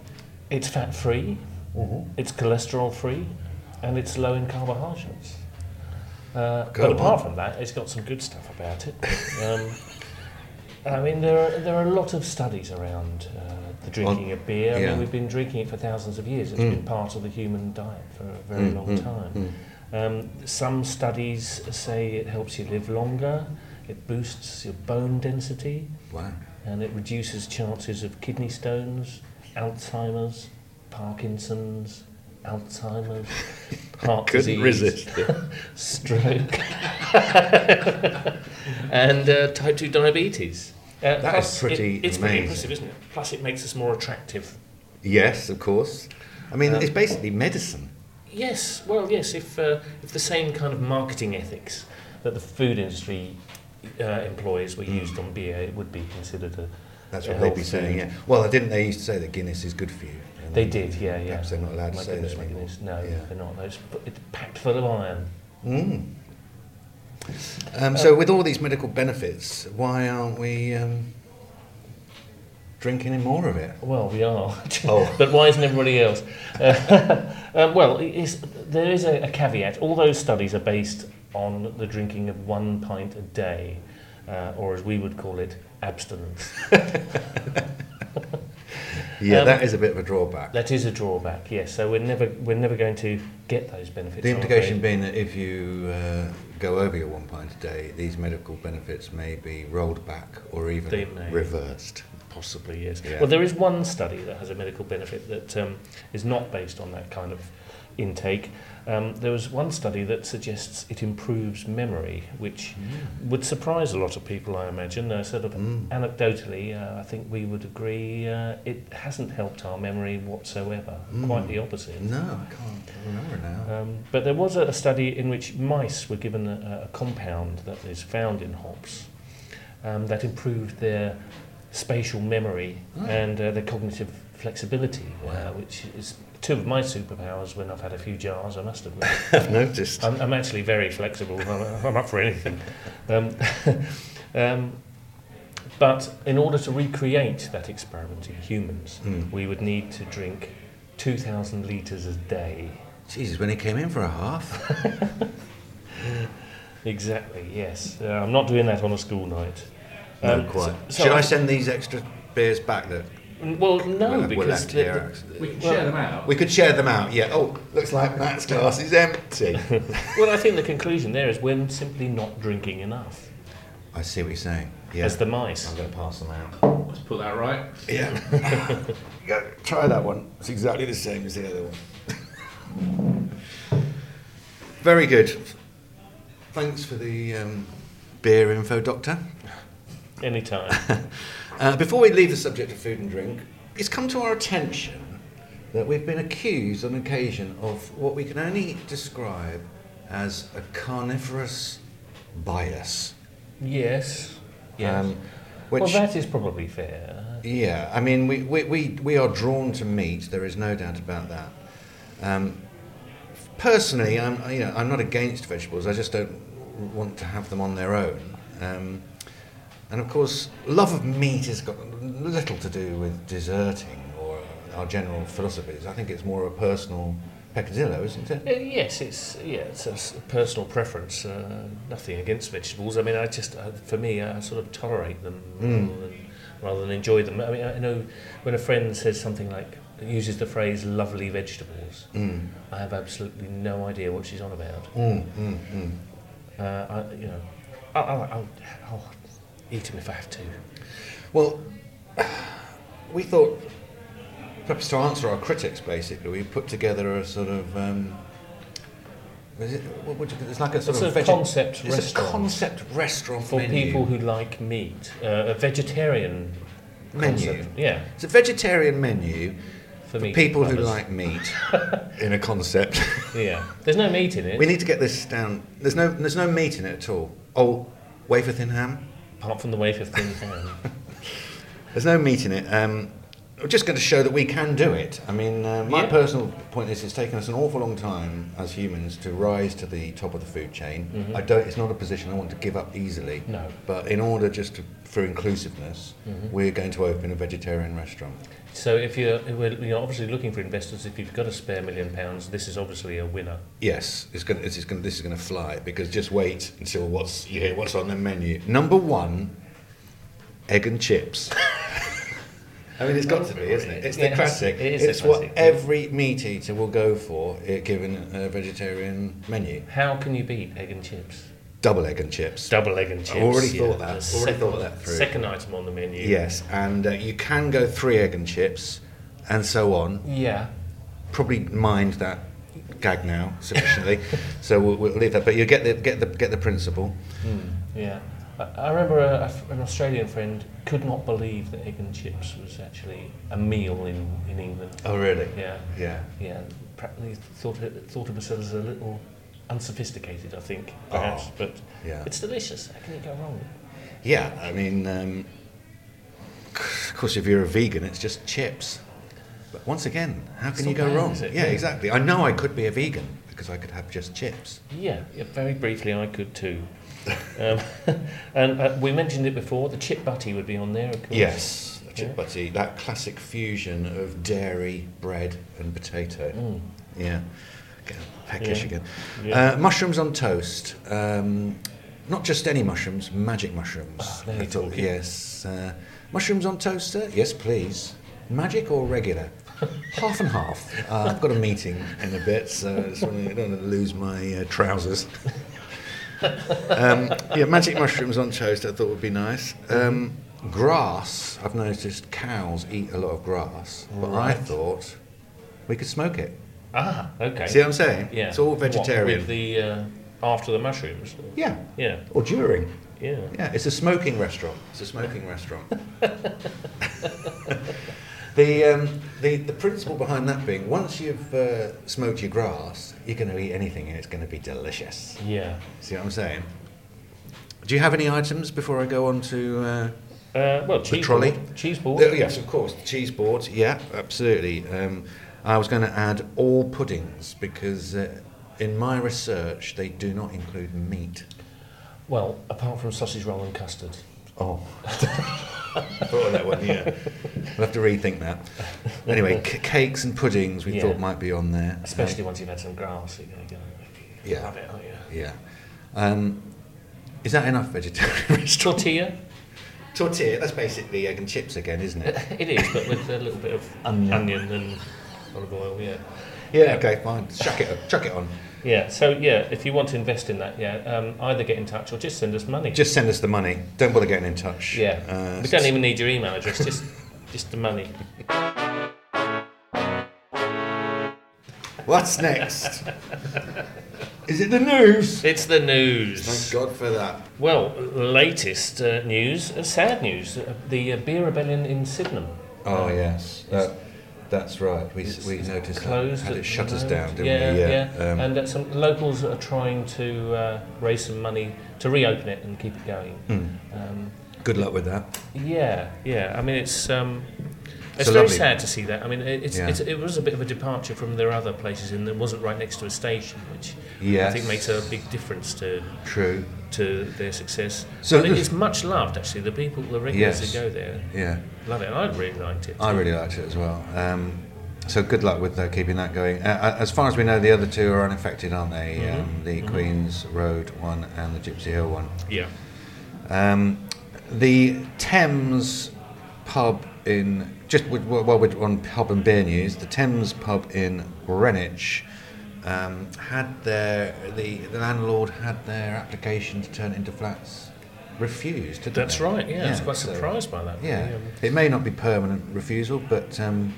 [SPEAKER 2] it's fat free,
[SPEAKER 1] Mm-hmm.
[SPEAKER 2] it's cholesterol free, and it's low in carbohydrates. Uh, but apart
[SPEAKER 1] on.
[SPEAKER 2] from that, it's got some good stuff about it. Um, I mean, there are, there are a lot of studies around uh, the drinking of beer. I
[SPEAKER 1] yeah.
[SPEAKER 2] mean, we've been drinking it for thousands of years. It's
[SPEAKER 1] Mm.
[SPEAKER 2] been part of the human diet for a very
[SPEAKER 1] Mm,
[SPEAKER 2] long
[SPEAKER 1] mm,
[SPEAKER 2] time. Um, some studies say it helps you live longer, it boosts your bone density,
[SPEAKER 1] Wow.
[SPEAKER 2] and it reduces chances of kidney stones, Alzheimer's, Parkinson's, Alzheimer's, heart
[SPEAKER 1] Couldn't
[SPEAKER 2] disease,
[SPEAKER 1] resist.
[SPEAKER 2] stroke, and uh, type 2 diabetes. Uh,
[SPEAKER 1] That
[SPEAKER 2] plus
[SPEAKER 1] is pretty
[SPEAKER 2] it, It's pretty
[SPEAKER 1] amazing.
[SPEAKER 2] impressive, isn't it? Plus, it makes us more attractive.
[SPEAKER 1] yes, of course. I mean,
[SPEAKER 2] Um,
[SPEAKER 1] it's basically medicine.
[SPEAKER 2] Yes, well, yes. If uh, if the same kind of marketing ethics that the food industry uh, employs were used on beer, it would be considered a.
[SPEAKER 1] That's
[SPEAKER 2] a
[SPEAKER 1] what they'd be
[SPEAKER 2] health
[SPEAKER 1] saying.
[SPEAKER 2] food.
[SPEAKER 1] Yeah. Well, didn't they used to say that Guinness is good for you?
[SPEAKER 2] They did, yeah, yeah.
[SPEAKER 1] Perhaps they're not allowed to
[SPEAKER 2] My
[SPEAKER 1] say
[SPEAKER 2] goodness,
[SPEAKER 1] that
[SPEAKER 2] my
[SPEAKER 1] anymore.
[SPEAKER 2] goodness. No,
[SPEAKER 1] Yeah.
[SPEAKER 2] they're not. It's, it's packed full of iron.
[SPEAKER 1] Mm. Um, so, with all these medical benefits, why aren't we um, drinking in more of it.
[SPEAKER 2] Well, we are.
[SPEAKER 1] Oh.
[SPEAKER 2] but why isn't everybody else? Uh, um, well, there is a, a caveat. All those studies are based on the drinking of one pint a day, uh, or as we would call it, abstinence.
[SPEAKER 1] Yeah,
[SPEAKER 2] Um,
[SPEAKER 1] that is a bit of a drawback.
[SPEAKER 2] That is a drawback, yes. So we're never we're never going to get those benefits.
[SPEAKER 1] The implication being that if you uh, go over your one pint a day, these medical benefits may be rolled back or even reversed.
[SPEAKER 2] Possibly, yes.
[SPEAKER 1] Yeah.
[SPEAKER 2] Well, there is one study that has a medical benefit that um, is not based on that kind of intake. Um, there was one study that suggests it improves memory, which would surprise a lot of people, I imagine. Uh, sort of
[SPEAKER 1] Mm.
[SPEAKER 2] anecdotally, uh, I think we would agree uh, it hasn't helped our memory whatsoever. Quite
[SPEAKER 1] Mm.
[SPEAKER 2] the opposite.
[SPEAKER 1] No, I can't remember now.
[SPEAKER 2] Um, but there was a, a study in which mice were given a, a compound that is found in hops um, that improved their spatial memory
[SPEAKER 1] Oh.
[SPEAKER 2] and uh, their cognitive flexibility, uh, which is two of my superpowers when I've had a few jars, I must admit.
[SPEAKER 1] I've noticed.
[SPEAKER 2] I'm, I'm actually very flexible. I'm, I'm up for anything. Um, um, but in order to recreate that experiment in humans,
[SPEAKER 1] Mm.
[SPEAKER 2] we would need to drink 2,000 litres a day.
[SPEAKER 1] Jesus, when he came in for a half.
[SPEAKER 2] Exactly, yes. Uh, I'm not doing that on a school night.
[SPEAKER 1] No,
[SPEAKER 2] Um,
[SPEAKER 1] quite.
[SPEAKER 2] so- so
[SPEAKER 1] Should I
[SPEAKER 2] I-
[SPEAKER 1] send these extra beers back? That
[SPEAKER 2] Well, no,
[SPEAKER 1] we're,
[SPEAKER 2] because
[SPEAKER 1] left
[SPEAKER 2] the-
[SPEAKER 1] here.
[SPEAKER 5] We can
[SPEAKER 2] Well,
[SPEAKER 5] share them out.
[SPEAKER 1] We could share them out. Yeah. Oh, looks like Matt's glass is empty.
[SPEAKER 2] well, I think the conclusion there is we're simply not drinking enough,
[SPEAKER 1] I see what you're saying. Yeah.
[SPEAKER 2] as the mice.
[SPEAKER 1] I'm going to pass them out.
[SPEAKER 5] Let's put that right.
[SPEAKER 1] Yeah. Go, try that one. It's exactly the same as the other one. Very good. Thanks for the um, beer info, Doctor.
[SPEAKER 2] Anytime.
[SPEAKER 1] Uh, before we leave the subject of food and drink, it's come to our attention that we've been accused on occasion of what we can only describe as a carnivorous bias.
[SPEAKER 2] yes. Yes.
[SPEAKER 1] Um, which,
[SPEAKER 2] well, that is probably fair.
[SPEAKER 1] Yeah, I mean, we, we, we, we are drawn to meat. There is no doubt about that. Um, personally, I'm you know I'm not against vegetables. I just don't want to have them on their own. Um, and of course, love of meat has got little to do with deserting or our general philosophies. I think it's more a personal peccadillo, isn't it?
[SPEAKER 2] Uh, yes, it's yeah, it's a personal preference. Uh, nothing against vegetables. I mean, I just, uh, for me, I sort of tolerate them
[SPEAKER 1] Mm.
[SPEAKER 2] rather, than, rather than enjoy them. I mean, I know when a friend says something like uses the phrase "lovely vegetables,"
[SPEAKER 1] Mm.
[SPEAKER 2] I have absolutely no idea what she's on about.
[SPEAKER 1] Mm, mm, mm.
[SPEAKER 2] Uh, I, you know, I'll, I'll, I'll, I'll eat them if I have to.
[SPEAKER 1] Well, we thought, perhaps to answer our critics, basically, we put together a sort of. Um, it, you, it's like a sort
[SPEAKER 2] It's
[SPEAKER 1] of
[SPEAKER 2] a concept
[SPEAKER 1] it's
[SPEAKER 2] restaurant.
[SPEAKER 1] a concept restaurant
[SPEAKER 2] For
[SPEAKER 1] menu.
[SPEAKER 2] people who like meat, uh, a vegetarian
[SPEAKER 1] Menu.
[SPEAKER 2] concept. Yeah,
[SPEAKER 1] It's a vegetarian menu
[SPEAKER 2] for,
[SPEAKER 1] for people who like meat in a concept.
[SPEAKER 2] Yeah, there's no meat in it.
[SPEAKER 1] we need to get this down. There's no, there's no meat in it at all. Oh, wafer thin ham.
[SPEAKER 2] Apart from the wafer thin.
[SPEAKER 1] There's no meat in it. Um, we're just going to show that we can do it. I mean, uh, my
[SPEAKER 2] Yeah.
[SPEAKER 1] personal point is, it's taken us an awful long time as humans to rise to the top of the food chain.
[SPEAKER 2] Mhm.
[SPEAKER 1] I don't. It's not a position I want to give up easily.
[SPEAKER 2] No.
[SPEAKER 1] But in order just to, for inclusiveness,
[SPEAKER 2] Mhm.
[SPEAKER 1] we're going to open a vegetarian restaurant.
[SPEAKER 2] So if you're, you're obviously looking for investors, if you've got a spare million pounds, this is obviously a winner.
[SPEAKER 1] Yes, it's going. It's going. This is going to fly because just wait until what's you hear what's on the menu. Number one, egg and chips. I mean, it's got to be, isn't it? It's the
[SPEAKER 2] Yes,
[SPEAKER 1] classic.
[SPEAKER 2] it is
[SPEAKER 1] it's what
[SPEAKER 2] classic.
[SPEAKER 1] every meat eater will go for, given a vegetarian menu.
[SPEAKER 2] How can you beat egg and chips?
[SPEAKER 1] Double egg and chips.
[SPEAKER 2] Double egg and chips.
[SPEAKER 1] already
[SPEAKER 2] yeah.
[SPEAKER 1] thought that.
[SPEAKER 2] The
[SPEAKER 1] Already
[SPEAKER 2] second-
[SPEAKER 1] thought that through.
[SPEAKER 2] Second item on the menu.
[SPEAKER 1] Yes, and uh, you can go three egg and chips, and so on.
[SPEAKER 2] Yeah.
[SPEAKER 1] Probably mind that gag now sufficiently, so we'll, we'll leave that. But you get the get the get the principle.
[SPEAKER 2] Mm, yeah. I, I remember a, a an Australian friend could not believe that egg and chips was actually a meal in, in England.
[SPEAKER 1] Oh, really?
[SPEAKER 2] Yeah.
[SPEAKER 1] Yeah.
[SPEAKER 2] Yeah. Practically thought it, thought of us as a little unsophisticated, I think, perhaps.
[SPEAKER 1] Oh,
[SPEAKER 2] But
[SPEAKER 1] yeah.
[SPEAKER 2] it's delicious. How can you go wrong?
[SPEAKER 1] Yeah, I mean, um, of course, if you're a vegan, it's just chips. But once again, how can
[SPEAKER 2] It's
[SPEAKER 1] you go
[SPEAKER 2] bad,
[SPEAKER 1] wrong? Yeah,
[SPEAKER 2] Yeah.
[SPEAKER 1] exactly. I know I could be a vegan because I could have just chips.
[SPEAKER 2] Yeah, yeah very briefly, I could too. um, and uh, we mentioned it before. The chip butty would be on there, of course.
[SPEAKER 1] Yes, chip
[SPEAKER 2] Yeah.
[SPEAKER 1] butty, that classic fusion of dairy, bread, and potato.
[SPEAKER 2] Mm.
[SPEAKER 1] Yeah, Peckish
[SPEAKER 2] Yeah.
[SPEAKER 1] again.
[SPEAKER 2] Yeah.
[SPEAKER 1] Uh, mushrooms on toast. Um, not just any mushrooms, magic mushrooms.
[SPEAKER 2] Oh, now
[SPEAKER 1] I thought,
[SPEAKER 2] talking.
[SPEAKER 1] yes. Uh, mushrooms on toaster? Yes, please. Magic or regular? half and half. Uh, I've got a meeting in a bit, so I, just wanna, I don't want to lose my uh, trousers. um, yeah, magic mushrooms on toast I thought would be nice. Um, grass, I've noticed cows eat a lot of grass, but I thought we could smoke it.
[SPEAKER 2] Ah, okay.
[SPEAKER 1] See what I'm saying?
[SPEAKER 2] yeah.
[SPEAKER 1] It's all
[SPEAKER 2] What,
[SPEAKER 1] vegetarian.
[SPEAKER 2] with the uh, after the mushrooms.
[SPEAKER 1] yeah,
[SPEAKER 2] Yeah,
[SPEAKER 1] or during.
[SPEAKER 2] yeah.
[SPEAKER 1] Yeah, it's a smoking restaurant. It's a smoking restaurant. the, um, the the principle behind that being, once you've uh, smoked your grass, you're going to eat anything and it's going to be delicious.
[SPEAKER 2] Yeah.
[SPEAKER 1] See what I'm saying? Do you have any items before I go on to? Uh,
[SPEAKER 2] Uh, well, cheese
[SPEAKER 1] trolley?
[SPEAKER 2] board. Cheese board.
[SPEAKER 1] Oh, yes, of course. The cheese board. Yeah, absolutely. Um, I was going to add all puddings because uh, in my research they do not include meat.
[SPEAKER 2] Well, apart from sausage roll and custard.
[SPEAKER 1] Oh. thought of that one, yeah. We'll have to rethink that. Anyway, c- cakes and puddings we
[SPEAKER 2] Yeah.
[SPEAKER 1] thought might be on there.
[SPEAKER 2] Especially
[SPEAKER 1] Um,
[SPEAKER 2] once you've had some grass, you're going to go.
[SPEAKER 1] Yeah.
[SPEAKER 2] Love it, aren't you?
[SPEAKER 1] yeah. Um, is that enough vegetarian?
[SPEAKER 2] Tortilla.
[SPEAKER 1] Tortilla, that's basically egg and chips again, isn't it?
[SPEAKER 2] it is, but with a little bit of
[SPEAKER 1] Onion.
[SPEAKER 2] onion and olive oil. Yeah.
[SPEAKER 1] Yeah, okay, fine. Chuck it, chuck it on.
[SPEAKER 2] Yeah. So yeah, if you want to invest in that, yeah, um, either get in touch or just send us money.
[SPEAKER 1] Just send us the money. Don't bother getting in touch.
[SPEAKER 2] yeah.
[SPEAKER 1] Uh,
[SPEAKER 2] we don't even need your email address. Just just the money.
[SPEAKER 1] What's next? Is it the news?
[SPEAKER 2] It's the news.
[SPEAKER 1] Thank God for that.
[SPEAKER 2] Well, latest uh, news, uh, sad news. Uh, the uh, beer rebellion in Sydenham.
[SPEAKER 1] Oh
[SPEAKER 2] Uh,
[SPEAKER 1] yes, that, that's right. We,
[SPEAKER 2] It's-
[SPEAKER 1] we
[SPEAKER 2] it's
[SPEAKER 1] noticed
[SPEAKER 2] closed.
[SPEAKER 1] that. Had it shut us down, didn't
[SPEAKER 2] yeah,
[SPEAKER 1] we?
[SPEAKER 2] Yeah,
[SPEAKER 1] Um,
[SPEAKER 2] and uh, some locals are trying to uh, raise some money to reopen it and keep it going.
[SPEAKER 1] mm.
[SPEAKER 2] Um,
[SPEAKER 1] Good luck with that.
[SPEAKER 2] yeah, yeah. I mean, it's um,
[SPEAKER 1] It's a
[SPEAKER 2] very
[SPEAKER 1] lovely-
[SPEAKER 2] sad to see that. I mean, it, it's,
[SPEAKER 1] Yeah.
[SPEAKER 2] it's it was a bit of a departure from their other places, and it wasn't right next to a station, which I think makes a big difference to
[SPEAKER 1] True.
[SPEAKER 2] to their success.
[SPEAKER 1] So
[SPEAKER 2] but it's much loved actually. The people, the regulars
[SPEAKER 1] Yes.
[SPEAKER 2] who go there,
[SPEAKER 1] Yeah,
[SPEAKER 2] love it. I really liked it.
[SPEAKER 1] I really liked it as well. Um, so good luck with uh, keeping that going. Uh, as far as we know, the other two are unaffected, aren't they?
[SPEAKER 2] Mhm.
[SPEAKER 1] Um, the
[SPEAKER 2] Mhm.
[SPEAKER 1] Queens Road one and the Gipsy Hill one.
[SPEAKER 2] Yeah.
[SPEAKER 1] Um, the Thames pub in just while we're on pub and beer news, the Thames pub in Greenwich um, had their the, the landlord had their application to turn it into flats refused. didn't
[SPEAKER 2] That's
[SPEAKER 1] they?
[SPEAKER 2] right. Yeah, I was quite
[SPEAKER 1] so-
[SPEAKER 2] surprised by that.
[SPEAKER 1] yeah,
[SPEAKER 2] Um,
[SPEAKER 1] it may not be permanent refusal, but um,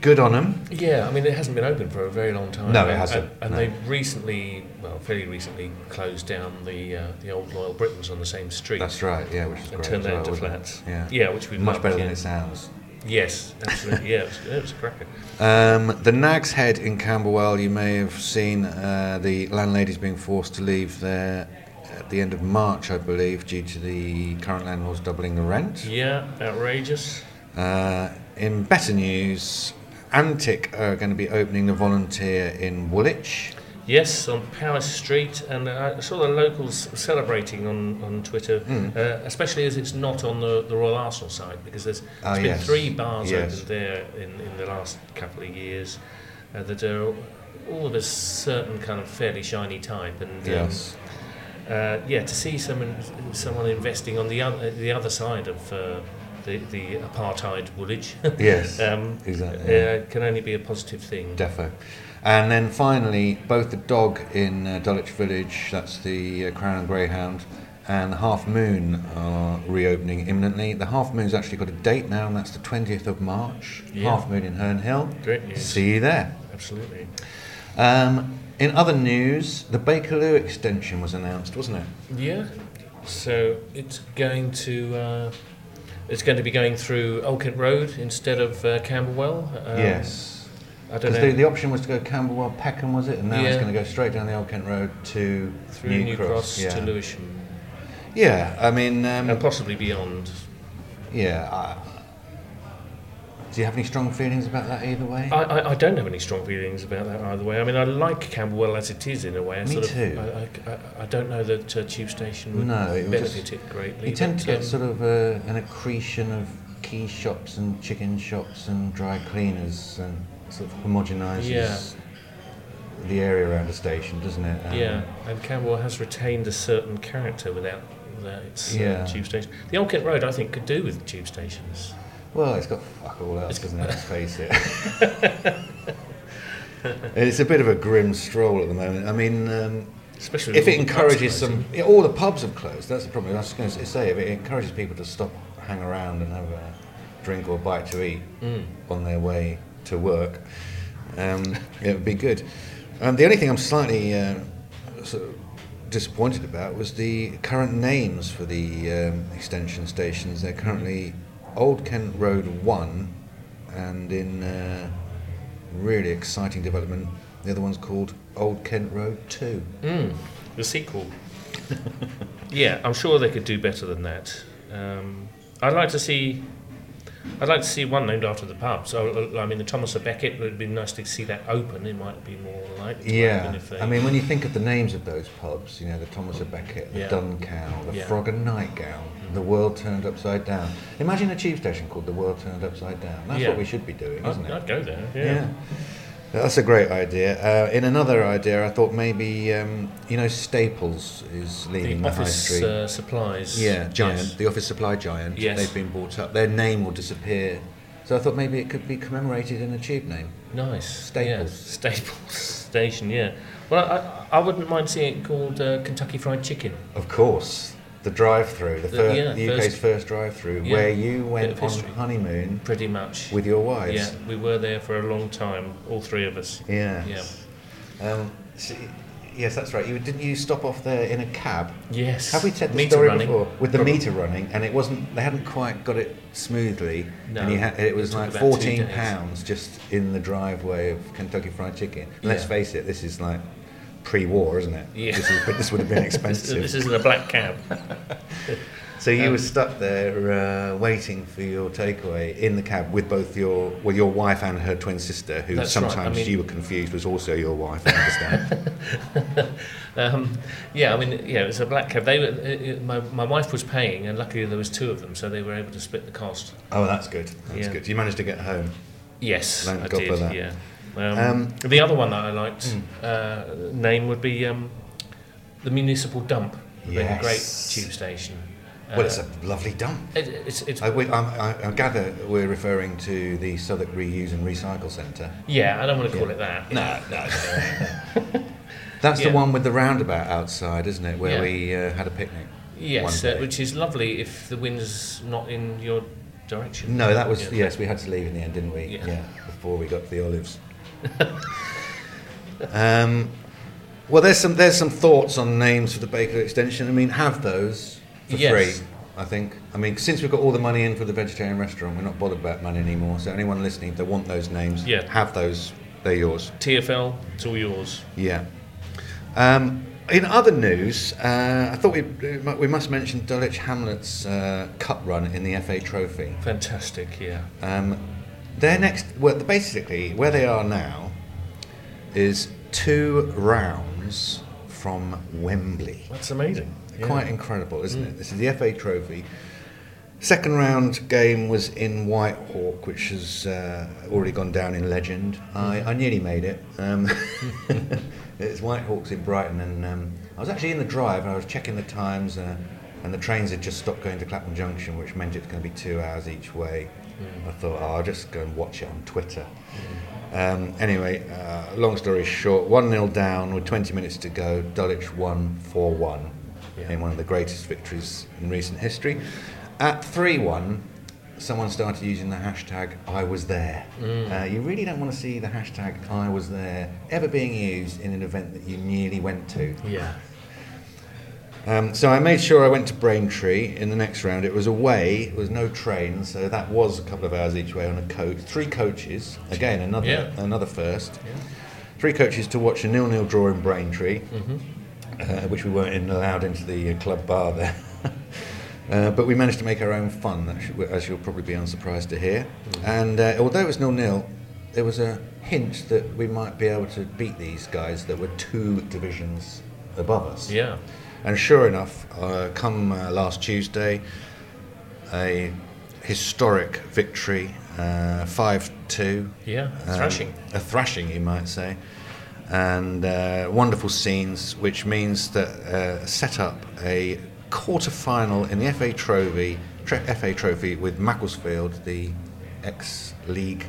[SPEAKER 1] good on them.
[SPEAKER 2] Yeah, I mean, it hasn't been open for a very long time.
[SPEAKER 1] No, it
[SPEAKER 2] And-
[SPEAKER 1] hasn't,
[SPEAKER 2] And, and
[SPEAKER 1] no.
[SPEAKER 2] they've recently, well, fairly recently, closed down the uh, the old Loyal Britons on the same street
[SPEAKER 1] That's right. Yeah, which is
[SPEAKER 2] and
[SPEAKER 1] great.
[SPEAKER 2] turned that
[SPEAKER 1] well,
[SPEAKER 2] into
[SPEAKER 1] it?
[SPEAKER 2] flats.
[SPEAKER 1] Yeah,
[SPEAKER 2] Yeah, which we
[SPEAKER 1] much better
[SPEAKER 2] yeah.
[SPEAKER 1] than it sounds.
[SPEAKER 2] Yes, absolutely. yeah, it was, it was a cracker.
[SPEAKER 1] Um, the Nag's Head in Camberwell, you may have seen uh, the landladies being forced to leave there at the end of March, I believe, due to the current landlords doubling the rent.
[SPEAKER 2] Yeah, outrageous.
[SPEAKER 1] Uh, in better news, Antic are going to be opening the volunteer in Woolwich.
[SPEAKER 2] Yes, on Palace Street, and uh, I saw the locals celebrating on, on Twitter,
[SPEAKER 1] Mm.
[SPEAKER 2] uh, especially as it's not on the, the Royal Arsenal side, because there's,
[SPEAKER 1] Oh,
[SPEAKER 2] there's been
[SPEAKER 1] yes.
[SPEAKER 2] three bars
[SPEAKER 1] Yes.
[SPEAKER 2] opened there in, in the last couple of years uh, that are all of a certain kind of fairly shiny type, and um,
[SPEAKER 1] Yes.
[SPEAKER 2] uh, yeah, to see someone someone investing on the other the other side of uh, the the apartheid Woolwich,
[SPEAKER 1] Yes.
[SPEAKER 2] um,
[SPEAKER 1] exactly.
[SPEAKER 2] uh, can only be a positive thing.
[SPEAKER 1] Defo. And then finally, both the dog in uh, Dulwich Village, that's the uh, Crown and Greyhound, and the Half Moon are reopening imminently. The Half Moon's actually got a date now, and that's the 20th of March.
[SPEAKER 2] Yeah.
[SPEAKER 1] Half Moon in Herne Hill.
[SPEAKER 2] Great news.
[SPEAKER 1] See you there.
[SPEAKER 2] Absolutely.
[SPEAKER 1] Um, in other news, the Bakerloo extension was announced, wasn't it?
[SPEAKER 2] Yeah. So it's going to uh, it's going to be going through Old Kent Road instead of uh, Camberwell. Um,
[SPEAKER 1] yes.
[SPEAKER 2] I don't
[SPEAKER 1] Because
[SPEAKER 2] know.
[SPEAKER 1] the, the option was to go Camberwell, Peckham, was it? And now it's going to go straight down the Old Kent Road to
[SPEAKER 2] through
[SPEAKER 1] New,
[SPEAKER 2] New, Cross,
[SPEAKER 1] yeah.
[SPEAKER 2] to Lewisham
[SPEAKER 1] Yeah, I mean, um,
[SPEAKER 2] and possibly beyond.
[SPEAKER 1] yeah. I, do you have any strong feelings about that either way?
[SPEAKER 2] I, I, I don't have any strong feelings about that either way. I mean, I like Camberwell as it is in a way. I
[SPEAKER 1] Me
[SPEAKER 2] sort
[SPEAKER 1] too.
[SPEAKER 2] Of, I, I, I don't know that uh, Tube Station would
[SPEAKER 1] No, it
[SPEAKER 2] benefit it greatly.
[SPEAKER 1] you tend to get
[SPEAKER 2] um,
[SPEAKER 1] sort of uh, an accretion of key shops and chicken shops and dry cleaners and sort of homogenises
[SPEAKER 2] Yeah.
[SPEAKER 1] the area around the station, doesn't it? Um,
[SPEAKER 2] Yeah, and Camberwell has retained a certain character without, without its uh, tube station. The Old Kent Road, I think, could do with tube stations.
[SPEAKER 1] Well, it's got fuck all else, doesn't it? Let's face it. it's a bit of a grim stroll at the moment. I mean, um,
[SPEAKER 2] Especially
[SPEAKER 1] if it
[SPEAKER 2] all the pubs
[SPEAKER 1] encourages some, yeah, all the pubs have closed. That's the problem. I was going to say, if it encourages people to stop, hang around, and have a drink or a bite to eat
[SPEAKER 2] Mm.
[SPEAKER 1] on their way to work, um, it would be good. The only thing I'm slightly uh, sort of disappointed about was the current names for the um, extension stations. They're currently Old Kent Road 1 and in uh, really exciting development, the other one's called Old Kent Road 2.
[SPEAKER 2] Mm, the sequel. yeah, I'm sure they could do better than that. Um, I'd like to see. I'd like to see one named after the pub. So, uh, I mean, the Thomas a Becket would be nice to see that open. It might be more likely.
[SPEAKER 1] Yeah,
[SPEAKER 2] open if they,
[SPEAKER 1] I mean, when you think of the names of those pubs, you know, the Thomas a Becket, the
[SPEAKER 2] Yeah.
[SPEAKER 1] Dun Cow, the
[SPEAKER 2] Yeah.
[SPEAKER 1] Frog and Nightgown, the World Turned Upside Down. Imagine a tube station called the World Turned Upside Down. That's
[SPEAKER 2] Yeah.
[SPEAKER 1] what we should be doing, isn't
[SPEAKER 2] I'd,
[SPEAKER 1] it?
[SPEAKER 2] I'd go there.
[SPEAKER 1] Yeah.
[SPEAKER 2] Yeah.
[SPEAKER 1] That's a great idea. Uh, in another idea, I thought maybe, um, you know, Staples is leaving
[SPEAKER 2] The
[SPEAKER 1] the, High
[SPEAKER 2] office
[SPEAKER 1] Street.
[SPEAKER 2] uh, supplies.
[SPEAKER 1] yeah, Giant,
[SPEAKER 2] Yes.
[SPEAKER 1] the office supply giant.
[SPEAKER 2] Yes.
[SPEAKER 1] They've been bought up. Their name will disappear. So I thought maybe it could be commemorated in a tube name.
[SPEAKER 2] Nice.
[SPEAKER 1] Staples.
[SPEAKER 2] Yeah. Staples Station. Yeah. Well, I, I wouldn't mind seeing it called uh, Kentucky Fried Chicken.
[SPEAKER 1] Of course, the drive-through, the,
[SPEAKER 2] The-
[SPEAKER 1] fir-
[SPEAKER 2] yeah,
[SPEAKER 1] the UK's
[SPEAKER 2] first-
[SPEAKER 1] first, drive-through,
[SPEAKER 2] Yeah,
[SPEAKER 1] where you went on honeymoon
[SPEAKER 2] Pretty much.
[SPEAKER 1] with your wives.
[SPEAKER 2] yeah, we were there for a long time, all three of us.
[SPEAKER 1] Yeah.
[SPEAKER 2] Yeah.
[SPEAKER 1] Um, so- yes, that's right. You didn't you stop off there in a cab?
[SPEAKER 2] Yes.
[SPEAKER 1] Have we said the
[SPEAKER 2] Meter
[SPEAKER 1] story
[SPEAKER 2] running.
[SPEAKER 1] before with the
[SPEAKER 2] Probably.
[SPEAKER 1] meter running, and it wasn't? They hadn't quite got it smoothly,
[SPEAKER 2] No,
[SPEAKER 1] and you had, it was
[SPEAKER 2] it
[SPEAKER 1] like fourteen pounds just in the driveway of Kentucky Fried Chicken. And Let's face it, this is like pre-war, isn't it?
[SPEAKER 2] Yeah.
[SPEAKER 1] This, is, this would have been expensive.
[SPEAKER 2] this isn't a black cab.
[SPEAKER 1] so you
[SPEAKER 2] um,
[SPEAKER 1] were stuck there uh, waiting for your takeaway in the cab with both your well, your wife and her twin sister, who
[SPEAKER 2] That's right, I
[SPEAKER 1] sometimes
[SPEAKER 2] mean-
[SPEAKER 1] you were confused was also your wife. I understand.
[SPEAKER 2] Um, yeah, I mean, yeah, it was a black cab. They were, uh, uh, my, my wife was paying, and luckily there was two of them, so they were able to split the cost.
[SPEAKER 1] oh, that's good. That's
[SPEAKER 2] Yeah.
[SPEAKER 1] good. You managed to get home.
[SPEAKER 2] Yes,
[SPEAKER 1] Thank
[SPEAKER 2] I
[SPEAKER 1] God
[SPEAKER 2] did.
[SPEAKER 1] for that.
[SPEAKER 2] Yeah. Um,
[SPEAKER 1] Um,
[SPEAKER 2] the other one that I liked
[SPEAKER 1] Mm.
[SPEAKER 2] uh, name would be um, the municipal dump. A great tube station.
[SPEAKER 1] well, it's
[SPEAKER 2] Uh,
[SPEAKER 1] a lovely dump.
[SPEAKER 2] it, it's, it's
[SPEAKER 1] I, we, I, I gather we're referring to the Southwark Reuse and Recycle Centre.
[SPEAKER 2] yeah. I don't want to call
[SPEAKER 1] Yeah.
[SPEAKER 2] it that.
[SPEAKER 1] No, no, That's
[SPEAKER 2] Yeah.
[SPEAKER 1] the one with the roundabout outside, isn't it? Where
[SPEAKER 2] Yeah.
[SPEAKER 1] we uh, had a picnic.
[SPEAKER 2] Yes, uh, which is lovely if the wind's not in your direction.
[SPEAKER 1] No, that was yes. We had to leave in the end, didn't we?
[SPEAKER 2] Yeah.
[SPEAKER 1] before we got to the olives. um, well, there's some there's some thoughts on names for the Baker extension. I mean, have those for
[SPEAKER 2] Yes.
[SPEAKER 1] free. I think. I mean, since we've got all the money in for the vegetarian restaurant, we're not bothered about money anymore. So anyone listening, if they want those names,
[SPEAKER 2] Yeah.
[SPEAKER 1] have those. They're yours.
[SPEAKER 2] TFL, it's all yours.
[SPEAKER 1] Yeah. Um, in other news, uh, I thought we we must mention Dulwich Hamlet's uh, cup run in the FA Trophy.
[SPEAKER 2] Fantastic, yeah.
[SPEAKER 1] Um, their next, well, basically where they are now is two rounds from Wembley.
[SPEAKER 2] That's amazing. Yeah.
[SPEAKER 1] Quite incredible, isn't it? This is the FA Trophy. Second round game was in Whitehawk, which has uh, already gone down in legend. I, I nearly made it. Um, it's Whitehawks in Brighton, and um, I was actually in the drive, and I was checking the times, uh, and the trains had just stopped going to Clapham Junction, which meant it's going to be two hours each way. I thought, oh, I'll just go and watch it on Twitter. Um, anyway, uh, long story short, 1 0 down with 20 minutes to go. Dulwich won 4 1
[SPEAKER 2] Yeah.
[SPEAKER 1] in one of the greatest victories in recent history. At 3 1, someone started using the hashtag I was there.
[SPEAKER 2] Mm.
[SPEAKER 1] Uh, you really don't want to see the hashtag I was there ever being used in an event that you nearly went to.
[SPEAKER 2] Yeah.
[SPEAKER 1] Um, so I made sure I went to Braintree in the next round. It was away, it was no train, so that was a couple of hours each way on a coach. Three coaches, again another
[SPEAKER 2] Yeah.
[SPEAKER 1] another first. Three coaches to watch a nil-nil draw in Braintree,
[SPEAKER 2] Mm-hmm.
[SPEAKER 1] uh, which we weren't in, allowed into the uh, club bar there. Uh, but we managed to make our own fun, as you'll probably be unsurprised to hear.
[SPEAKER 2] Mm-hmm.
[SPEAKER 1] And uh, although it was nil-nil, there was a hint that we might be able to beat these guys that were two divisions above us.
[SPEAKER 2] Yeah.
[SPEAKER 1] And sure enough, uh, come uh, last Tuesday, a historic victory, uh, 5 2.
[SPEAKER 2] Yeah, thrashing.
[SPEAKER 1] A thrashing, you might say. And uh, wonderful scenes, which means that uh, set up a quarter final in the FA Trophy, FA Trophy with Macclesfield, the ex league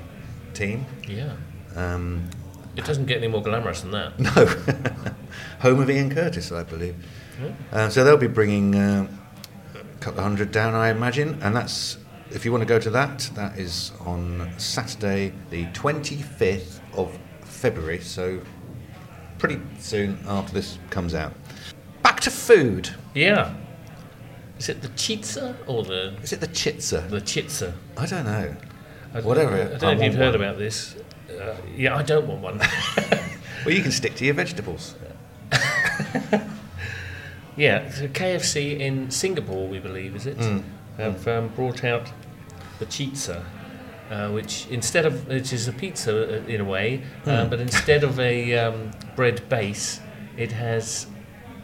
[SPEAKER 1] team.
[SPEAKER 2] Yeah.
[SPEAKER 1] Um,
[SPEAKER 2] It doesn't get any more glamorous than that.
[SPEAKER 1] no, home of Ian Curtis, I believe. Uh, so they'll be bringing uh, a couple of hundred down, I imagine, and that's if you want to go to that, that is on Saturday, the 25th of February. So pretty soon after this comes out. Back to food.
[SPEAKER 2] Yeah. Is it the chitza or the
[SPEAKER 1] Is it the chitza?
[SPEAKER 2] the chitza?
[SPEAKER 1] I don't know.
[SPEAKER 2] I,
[SPEAKER 1] Whatever,
[SPEAKER 2] I don't know
[SPEAKER 1] I
[SPEAKER 2] if you've heard
[SPEAKER 1] one.
[SPEAKER 2] about this. Uh, yeah, I don't want one.
[SPEAKER 1] Well, you can stick to your vegetables.
[SPEAKER 2] yeah, so KFC in Singapore, we believe, is it?
[SPEAKER 1] Mm.
[SPEAKER 2] Have um, brought out the chitza, uh, which instead of which is a pizza uh, in a way, uh, but instead of a um, bread base, it has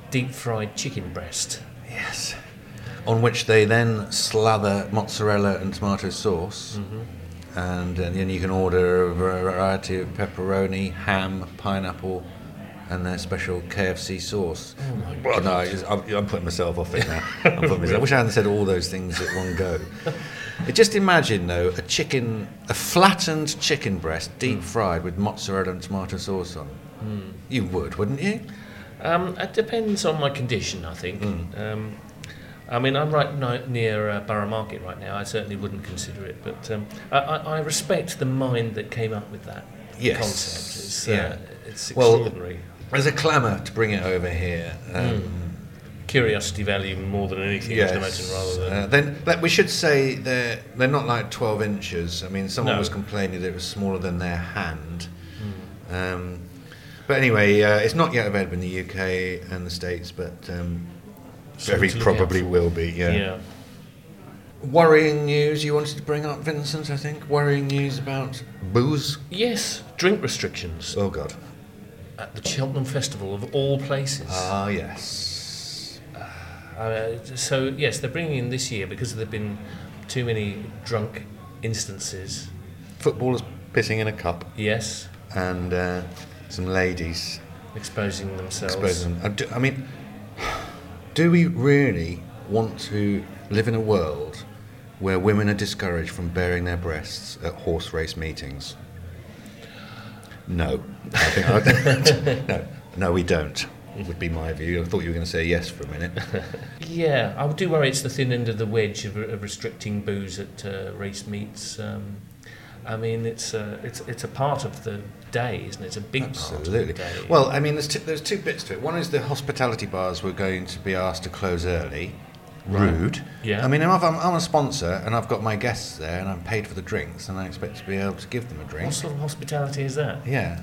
[SPEAKER 2] deep fried chicken breast.
[SPEAKER 1] Yes. On which they then slather mozzarella and tomato sauce. And uh, then you can order a variety of pepperoni, ham, pineapple, and their special KFC sauce. Oh my well, no, I'm, I'm putting myself off it now. I'm putting myself, I wish I hadn't said all those things at one go. Just imagine, though, a chicken, a flattened chicken breast, deep fried with mozzarella and tomato sauce on. You would, wouldn't you?
[SPEAKER 2] Um, it depends on my condition, I think. Um, I mean, I'm right ni- near uh, Borough Market right now. I certainly wouldn't consider it, but um, I, I, respect the mind that came up with that
[SPEAKER 1] Yes.
[SPEAKER 2] concept. It's,
[SPEAKER 1] Yeah.
[SPEAKER 2] uh, it's
[SPEAKER 1] Well,
[SPEAKER 2] extraordinary.
[SPEAKER 1] There's a clamour to bring it over here. Um,
[SPEAKER 2] Curiosity value more than anything, I can imagine, rather than.
[SPEAKER 1] Uh, then we should say they're they're not like 12 inches. I mean, someone
[SPEAKER 2] No.
[SPEAKER 1] was complaining that it was smaller than their hand.
[SPEAKER 2] Hmm.
[SPEAKER 1] Um, but anyway, uh, it's not yet available in the UK and the States, but um, very
[SPEAKER 2] to look out
[SPEAKER 1] probably will be. Yeah.
[SPEAKER 2] yeah.
[SPEAKER 1] Worrying news you wanted to bring up, Vincent? I think worrying news about booze.
[SPEAKER 2] Yes, drink restrictions
[SPEAKER 1] Oh God.
[SPEAKER 2] At the Cheltenham Festival of all places.
[SPEAKER 1] Ah yes.
[SPEAKER 2] Uh, so yes, they're bringing in this year because there have been too many drunk instances.
[SPEAKER 1] Footballers pissing in a cup
[SPEAKER 2] Yes,
[SPEAKER 1] and uh, some ladies
[SPEAKER 2] exposing themselves.
[SPEAKER 1] exposing them. I do- I mean, do we really want to live in a world where women are discouraged from baring their breasts at horse race meetings? No. I think I, no, no, we don't. Would be my view. I thought you were going to say yes for a minute.
[SPEAKER 2] Yeah, I do worry it's the thin end of the wedge of, of restricting booze at uh, race meets. Um, I mean, it's a, it's it's a part of the day, isn't it? It's a big
[SPEAKER 1] Absolutely.
[SPEAKER 2] part of the day.
[SPEAKER 1] Well, I mean, there's two, there's two bits to it. One is the hospitality bars were going to be asked to close early. Rude.
[SPEAKER 2] Yeah.
[SPEAKER 1] I mean, I'm, I'm a sponsor and I've got my guests there and I'm paid for the drinks and I expect to be able to give them a drink.
[SPEAKER 2] what sort of hospitality is that?
[SPEAKER 1] Yeah.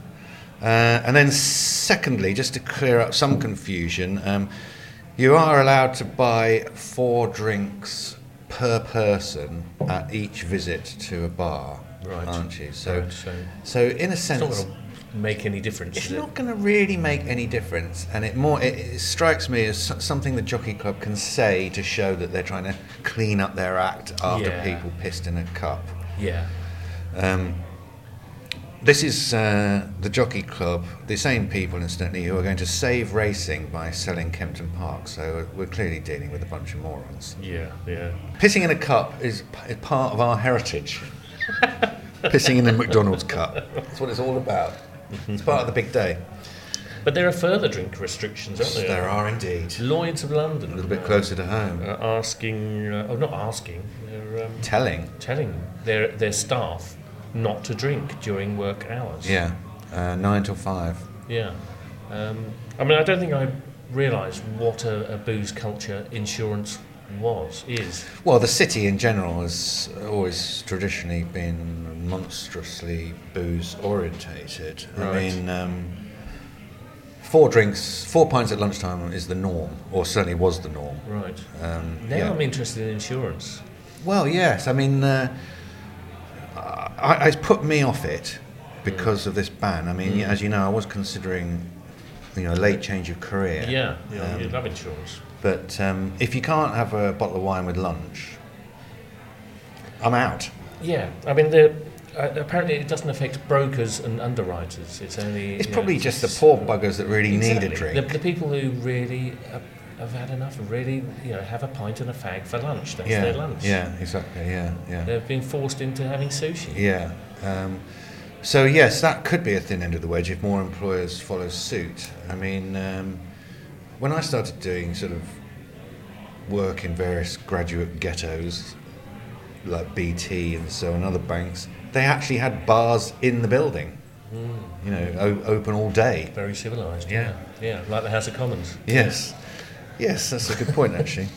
[SPEAKER 1] Uh, and then, secondly, just to clear up some confusion, um, you are allowed to buy four drinks per person at each visit to a bar,
[SPEAKER 2] Right.
[SPEAKER 1] aren't you? So,
[SPEAKER 2] Right, so
[SPEAKER 1] so in a sense,
[SPEAKER 2] make any difference.
[SPEAKER 1] it's
[SPEAKER 2] is it?
[SPEAKER 1] not going to really make any difference, and it more it, it strikes me as something the jockey club can say to show that they're trying to clean up their act after
[SPEAKER 2] Yeah.
[SPEAKER 1] people pissed in a cup.
[SPEAKER 2] Yeah.
[SPEAKER 1] Um, this is uh, the jockey club, the same people, incidentally, who are going to save racing by selling Kempton Park. So we're clearly dealing with a bunch of morons.
[SPEAKER 2] Yeah. Yeah.
[SPEAKER 1] Pissing in a cup is, p- is part of our heritage. Pissing in a McDonald's cup. That's what it's all about. It's part of the big day.
[SPEAKER 2] But there are further drink restrictions, aren't there?
[SPEAKER 1] There are indeed.
[SPEAKER 2] Lloyd's of London.
[SPEAKER 1] A little bit closer to home.
[SPEAKER 2] Uh, asking, uh, oh, not asking, they're um,
[SPEAKER 1] Telling.
[SPEAKER 2] telling their their staff not to drink during work hours.
[SPEAKER 1] Yeah. Uh, nine till five.
[SPEAKER 2] Yeah. Um, I mean, I don't think I realised what a, a booze culture insurance was, is.
[SPEAKER 1] Well, the city in general has always traditionally been monstrously booze orientated. I mean, um, four drinks, four pints at lunchtime is the norm, or certainly was the norm.
[SPEAKER 2] Right.
[SPEAKER 1] Um,
[SPEAKER 2] Now
[SPEAKER 1] yeah.
[SPEAKER 2] I'm interested in insurance.
[SPEAKER 1] Well, yes. I mean, uh, I, it's put me off it because of this ban. I mean,
[SPEAKER 2] Mm.
[SPEAKER 1] as you know, I was considering, you know, a late change of career.
[SPEAKER 2] Yeah, yeah
[SPEAKER 1] Um,
[SPEAKER 2] you love insurance.
[SPEAKER 1] But um, if you can't have a bottle of wine with lunch, I'm out.
[SPEAKER 2] Yeah, I mean, the, uh, apparently it doesn't affect brokers and underwriters. It's only.
[SPEAKER 1] It's
[SPEAKER 2] you know,
[SPEAKER 1] probably just the poor buggers that really need a drink.
[SPEAKER 2] The, the people who really have, have had enough, and really, you know, have a pint and a fag for lunch. That's
[SPEAKER 1] yeah,
[SPEAKER 2] their lunch.
[SPEAKER 1] yeah, exactly. Yeah, yeah,
[SPEAKER 2] They've been forced into having sushi.
[SPEAKER 1] yeah. Um, so yes, that could be a thin end of the wedge if more employers follow suit. I mean, um, when I started doing sort of work in various graduate ghettos, like BT and so on, other banks, they actually had bars in the building. You know, o- open all day.
[SPEAKER 2] Very civilised.
[SPEAKER 1] Yeah.
[SPEAKER 2] Yeah, like the House of Commons.
[SPEAKER 1] Yes, yes, that's a good point actually.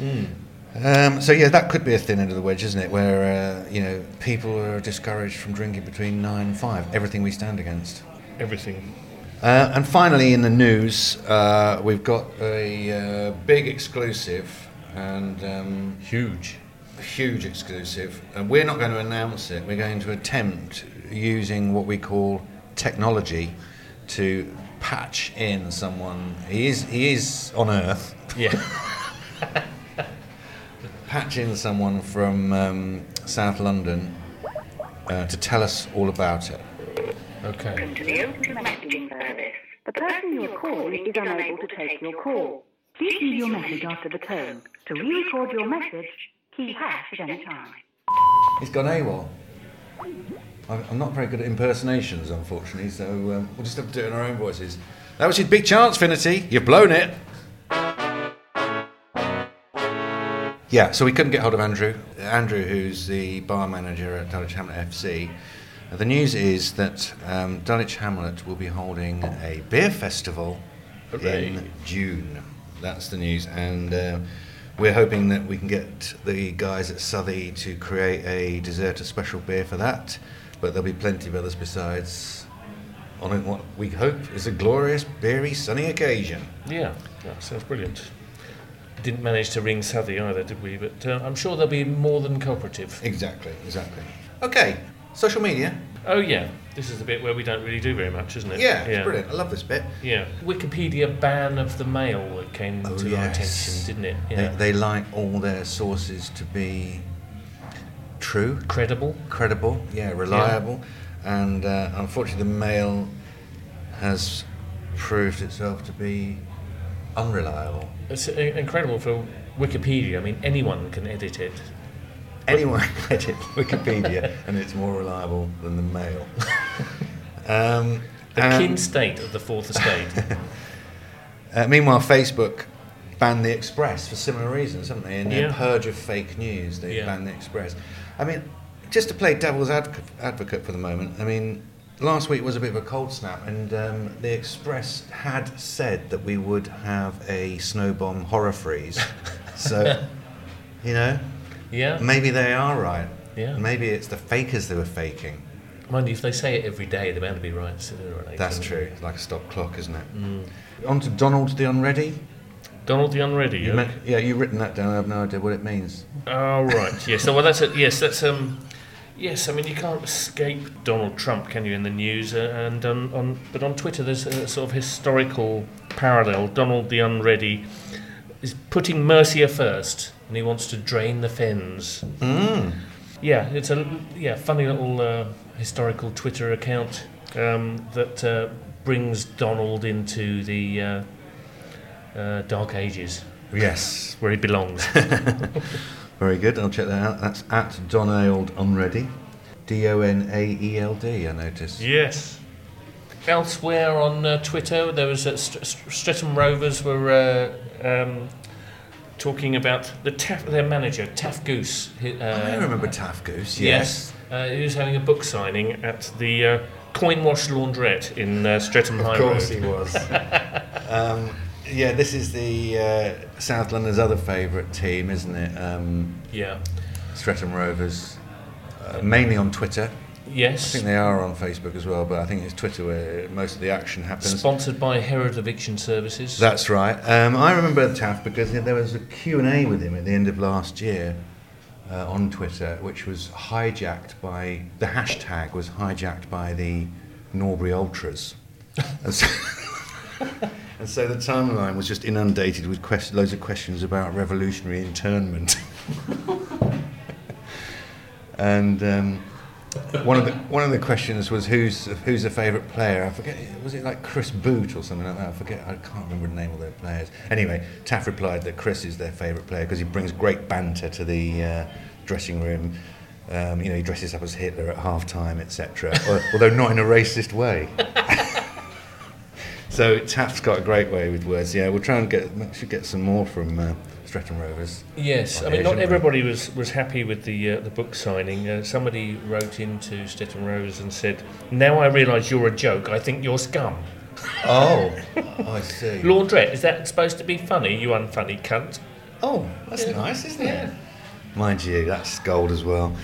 [SPEAKER 1] Um, so yeah, that could be a thin end of the wedge, isn't it? Where uh, you know people are discouraged from drinking between nine and five. Everything we stand against.
[SPEAKER 2] Everything.
[SPEAKER 1] Uh, and finally, in the news, uh, we've got a uh, big exclusive and um,
[SPEAKER 2] Huge.
[SPEAKER 1] huge exclusive. And we're not going to announce it. We're going to attempt using what we call technology to patch in someone. He is he is on Earth.
[SPEAKER 2] Yeah.
[SPEAKER 1] patch in someone from um, South London uh, to tell us all about it.
[SPEAKER 2] Okay.
[SPEAKER 6] Welcome to the open messaging service. The person you are calling is unable to take your call. Please leave your message after the tone. To re-record your message, key hash at any time.
[SPEAKER 1] He's gone AWOL. I'm I'm not very good at impersonations, unfortunately, so um, we'll just have to do it in our own voices. That was your big chance, Finity. You've blown it. Yeah, so we couldn't get hold of Andrew. Andrew, who's the bar manager at Dulwich Hamlet FC. The news is that um, Dulwich Hamlet will be holding a beer festival
[SPEAKER 2] Hooray.
[SPEAKER 1] in June. That's the news, and uh, we're hoping that we can get the guys at Southey to create a deserter special beer for that. But there'll be plenty of others besides. On what we hope is a glorious, beery, sunny occasion.
[SPEAKER 2] Yeah, that sounds brilliant. Didn't manage to ring Southey either, did we? But uh, I'm sure they'll be more than cooperative.
[SPEAKER 1] Exactly, exactly. Okay, social media.
[SPEAKER 2] Oh yeah, this is the bit where we don't really do very much, isn't it?
[SPEAKER 1] Yeah, it's brilliant. I love this bit.
[SPEAKER 2] Yeah. Wikipedia ban of the mail that came
[SPEAKER 1] Oh,
[SPEAKER 2] to our attention, didn't it? Yeah.
[SPEAKER 1] They, they like all their sources to be true,
[SPEAKER 2] Credible.
[SPEAKER 1] credible, yeah, reliable, and uh, unfortunately, the Mail has proved itself to be unreliable.
[SPEAKER 2] It's uh, incredible for Wikipedia. I mean, anyone can edit it.
[SPEAKER 1] Anyone can edit Wikipedia, and it's more reliable than the Mail. um,
[SPEAKER 2] The kin state of the fourth estate.
[SPEAKER 1] Uh, meanwhile, Facebook banned the Express for similar reasons, haven't they? In their
[SPEAKER 2] Yeah.
[SPEAKER 1] purge of fake news, they
[SPEAKER 2] Yeah.
[SPEAKER 1] banned the Express. I mean, just to play devil's advocate, advocate for the moment, I mean, last week was a bit of a cold snap, and um, the Express had said that we would have a snow bomb horror freeze. so, you know,
[SPEAKER 2] yeah.
[SPEAKER 1] maybe they are right.
[SPEAKER 2] Yeah.
[SPEAKER 1] Maybe it's the fakers that were faking.
[SPEAKER 2] Mind you, if they say it every day, they're bound to be right sooner or later.
[SPEAKER 1] That's true. It's like a stop clock, isn't it? On to Donald the Unready.
[SPEAKER 2] Donald the Unready.
[SPEAKER 1] You
[SPEAKER 2] okay.
[SPEAKER 1] meant, yeah, you've written that down. I have no idea what it means.
[SPEAKER 2] Oh right, yes. So well, that's a, yes, that's um, yes. I mean, you can't escape Donald Trump, can you? In the news uh, and on, on but on Twitter, there's a sort of historical parallel. Donald the Unready is putting Mercia first, and he wants to drain the fens.
[SPEAKER 1] Mm.
[SPEAKER 2] Yeah, it's a yeah funny little uh, historical Twitter account um, that uh, brings Donald into the uh, uh, dark ages
[SPEAKER 1] Yes,
[SPEAKER 2] where he belongs.
[SPEAKER 1] very good. I'll check that out. That's at Donald Unready. D O N A E L D, I noticed.
[SPEAKER 2] Yes. Elsewhere on uh, Twitter, there was uh, St- St- Streatham Rovers were uh, um, talking about the their manager Taff Goose. Uh,
[SPEAKER 1] I remember Taff Goose,
[SPEAKER 2] Yes, uh, he was having a book signing at the uh, Coinwash Laundrette in uh, Streatham High
[SPEAKER 1] Of course
[SPEAKER 2] Road.
[SPEAKER 1] he was. um, yeah, this is the uh, South London's other favourite team, isn't it? Um,
[SPEAKER 2] Yeah.
[SPEAKER 1] Streatham Rovers. Uh, mainly on Twitter. I think they are on Facebook as well, but I think it's Twitter where most of the action happens.
[SPEAKER 2] Sponsored by Herod Eviction Services.
[SPEAKER 1] That's right. Um, I remember Taff because there was a Q&A with him at the end of last year uh, on Twitter, which was hijacked by, the hashtag was hijacked by the Norbury Ultras. and, so, and so the timeline was just inundated with quest- loads of questions about revolutionary internment. and um, one of the one of the questions was who's who's the favourite player? I forget. Was it like Chris Boot or something like that? I forget. I can't remember the name of their players. Anyway, Taff replied that Chris is their favourite player because he brings great banter to the uh, dressing room. Um, you know, he dresses up as Hitler at half time, etc. Although not in a racist way. so Taff's got a great way with words. Yeah, we'll try and get should get some more from uh, Streatham Rovers.
[SPEAKER 2] Yes, I
[SPEAKER 1] on
[SPEAKER 2] mean, not
[SPEAKER 1] Asian
[SPEAKER 2] everybody was, was happy with the uh, the book signing. Uh, somebody wrote into Streatham Rovers and said, "Now I realise you're a joke. I think you're scum."
[SPEAKER 1] Oh, I see.
[SPEAKER 2] Laundrette, is that supposed to be funny? You unfunny cunt.
[SPEAKER 1] Oh, that's nice, isn't it? Mind you, that's gold as well.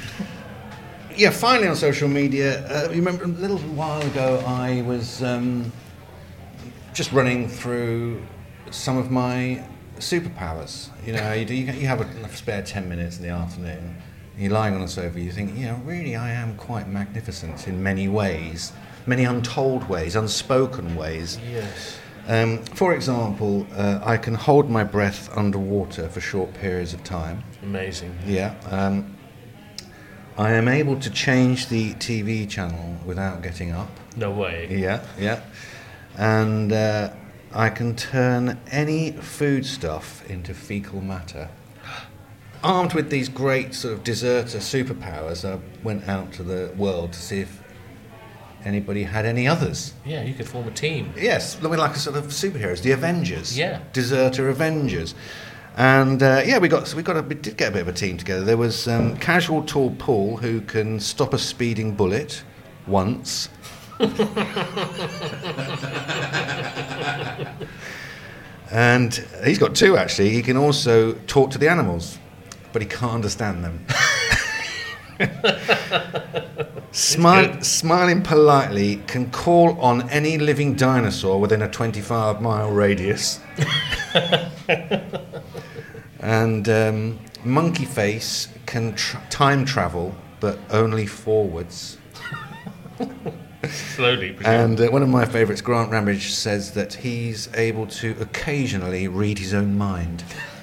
[SPEAKER 1] Yeah, finally on social media, uh, you remember a little while ago I was um, just running through some of my superpowers. You know, you, do, you you have a spare 10 minutes in the afternoon, you're lying on the sofa, you think, you know, really I am quite magnificent in many ways, many untold ways, unspoken ways.
[SPEAKER 2] Yes.
[SPEAKER 1] Um, for example, uh, I can hold my breath underwater for short periods of time.
[SPEAKER 2] Amazing.
[SPEAKER 1] Yeah. Um, I am able to change the TV channel without getting up.
[SPEAKER 2] No way.
[SPEAKER 1] Yeah, yeah. And uh, I can turn any foodstuff into fecal matter. Armed with these great sort of deserter superpowers, I went out to the world to see if anybody had any others.
[SPEAKER 2] Yeah, you could form a team.
[SPEAKER 1] Yes, we're like a sort of superheroes, the Avengers.
[SPEAKER 2] Yeah.
[SPEAKER 1] Deserter Avengers. And uh, yeah, we got we got a, we did get a bit of a team together. There was um, casual tall Paul who can stop a speeding bullet once. And he's got two actually. He can also talk to the animals, but he can't understand them. Smile, smiling politely can call on any living dinosaur within a 25 mile radius. and um, Monkey Face can tr- time travel, but only forwards.
[SPEAKER 2] Slowly. presume.
[SPEAKER 1] And uh, one of my favourites, Grant Ramage, says that he's able to occasionally read his own mind.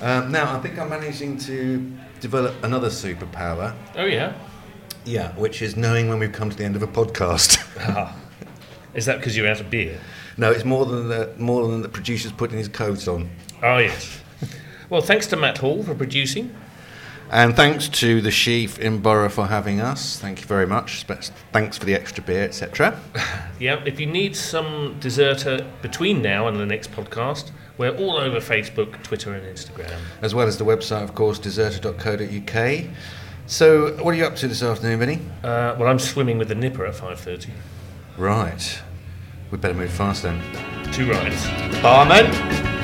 [SPEAKER 1] um, now, I think I'm managing to develop another superpower.
[SPEAKER 2] oh, yeah.
[SPEAKER 1] Yeah, which is knowing when we've come to the end of a podcast.
[SPEAKER 2] Ah. Is that because you're out of beer?
[SPEAKER 1] no, it's more than the more than the producer's putting his coat on.
[SPEAKER 2] Oh, yes. well, thanks to Matt Hall for producing.
[SPEAKER 1] And thanks to the Sheaf in Borough for having us. Thank you very much. Thanks for the extra beer, etc.
[SPEAKER 2] Yeah, if you need some deserter between now and the next podcast, we're all over Facebook, Twitter, and Instagram.
[SPEAKER 1] As well as the website, of course, deserter.co.uk. So, what are you up to this afternoon, Vinny?
[SPEAKER 2] Uh, well, I'm swimming with the Nipper at 5.30.
[SPEAKER 1] Right. We'd better move fast then.
[SPEAKER 2] Two rides.
[SPEAKER 1] Amen.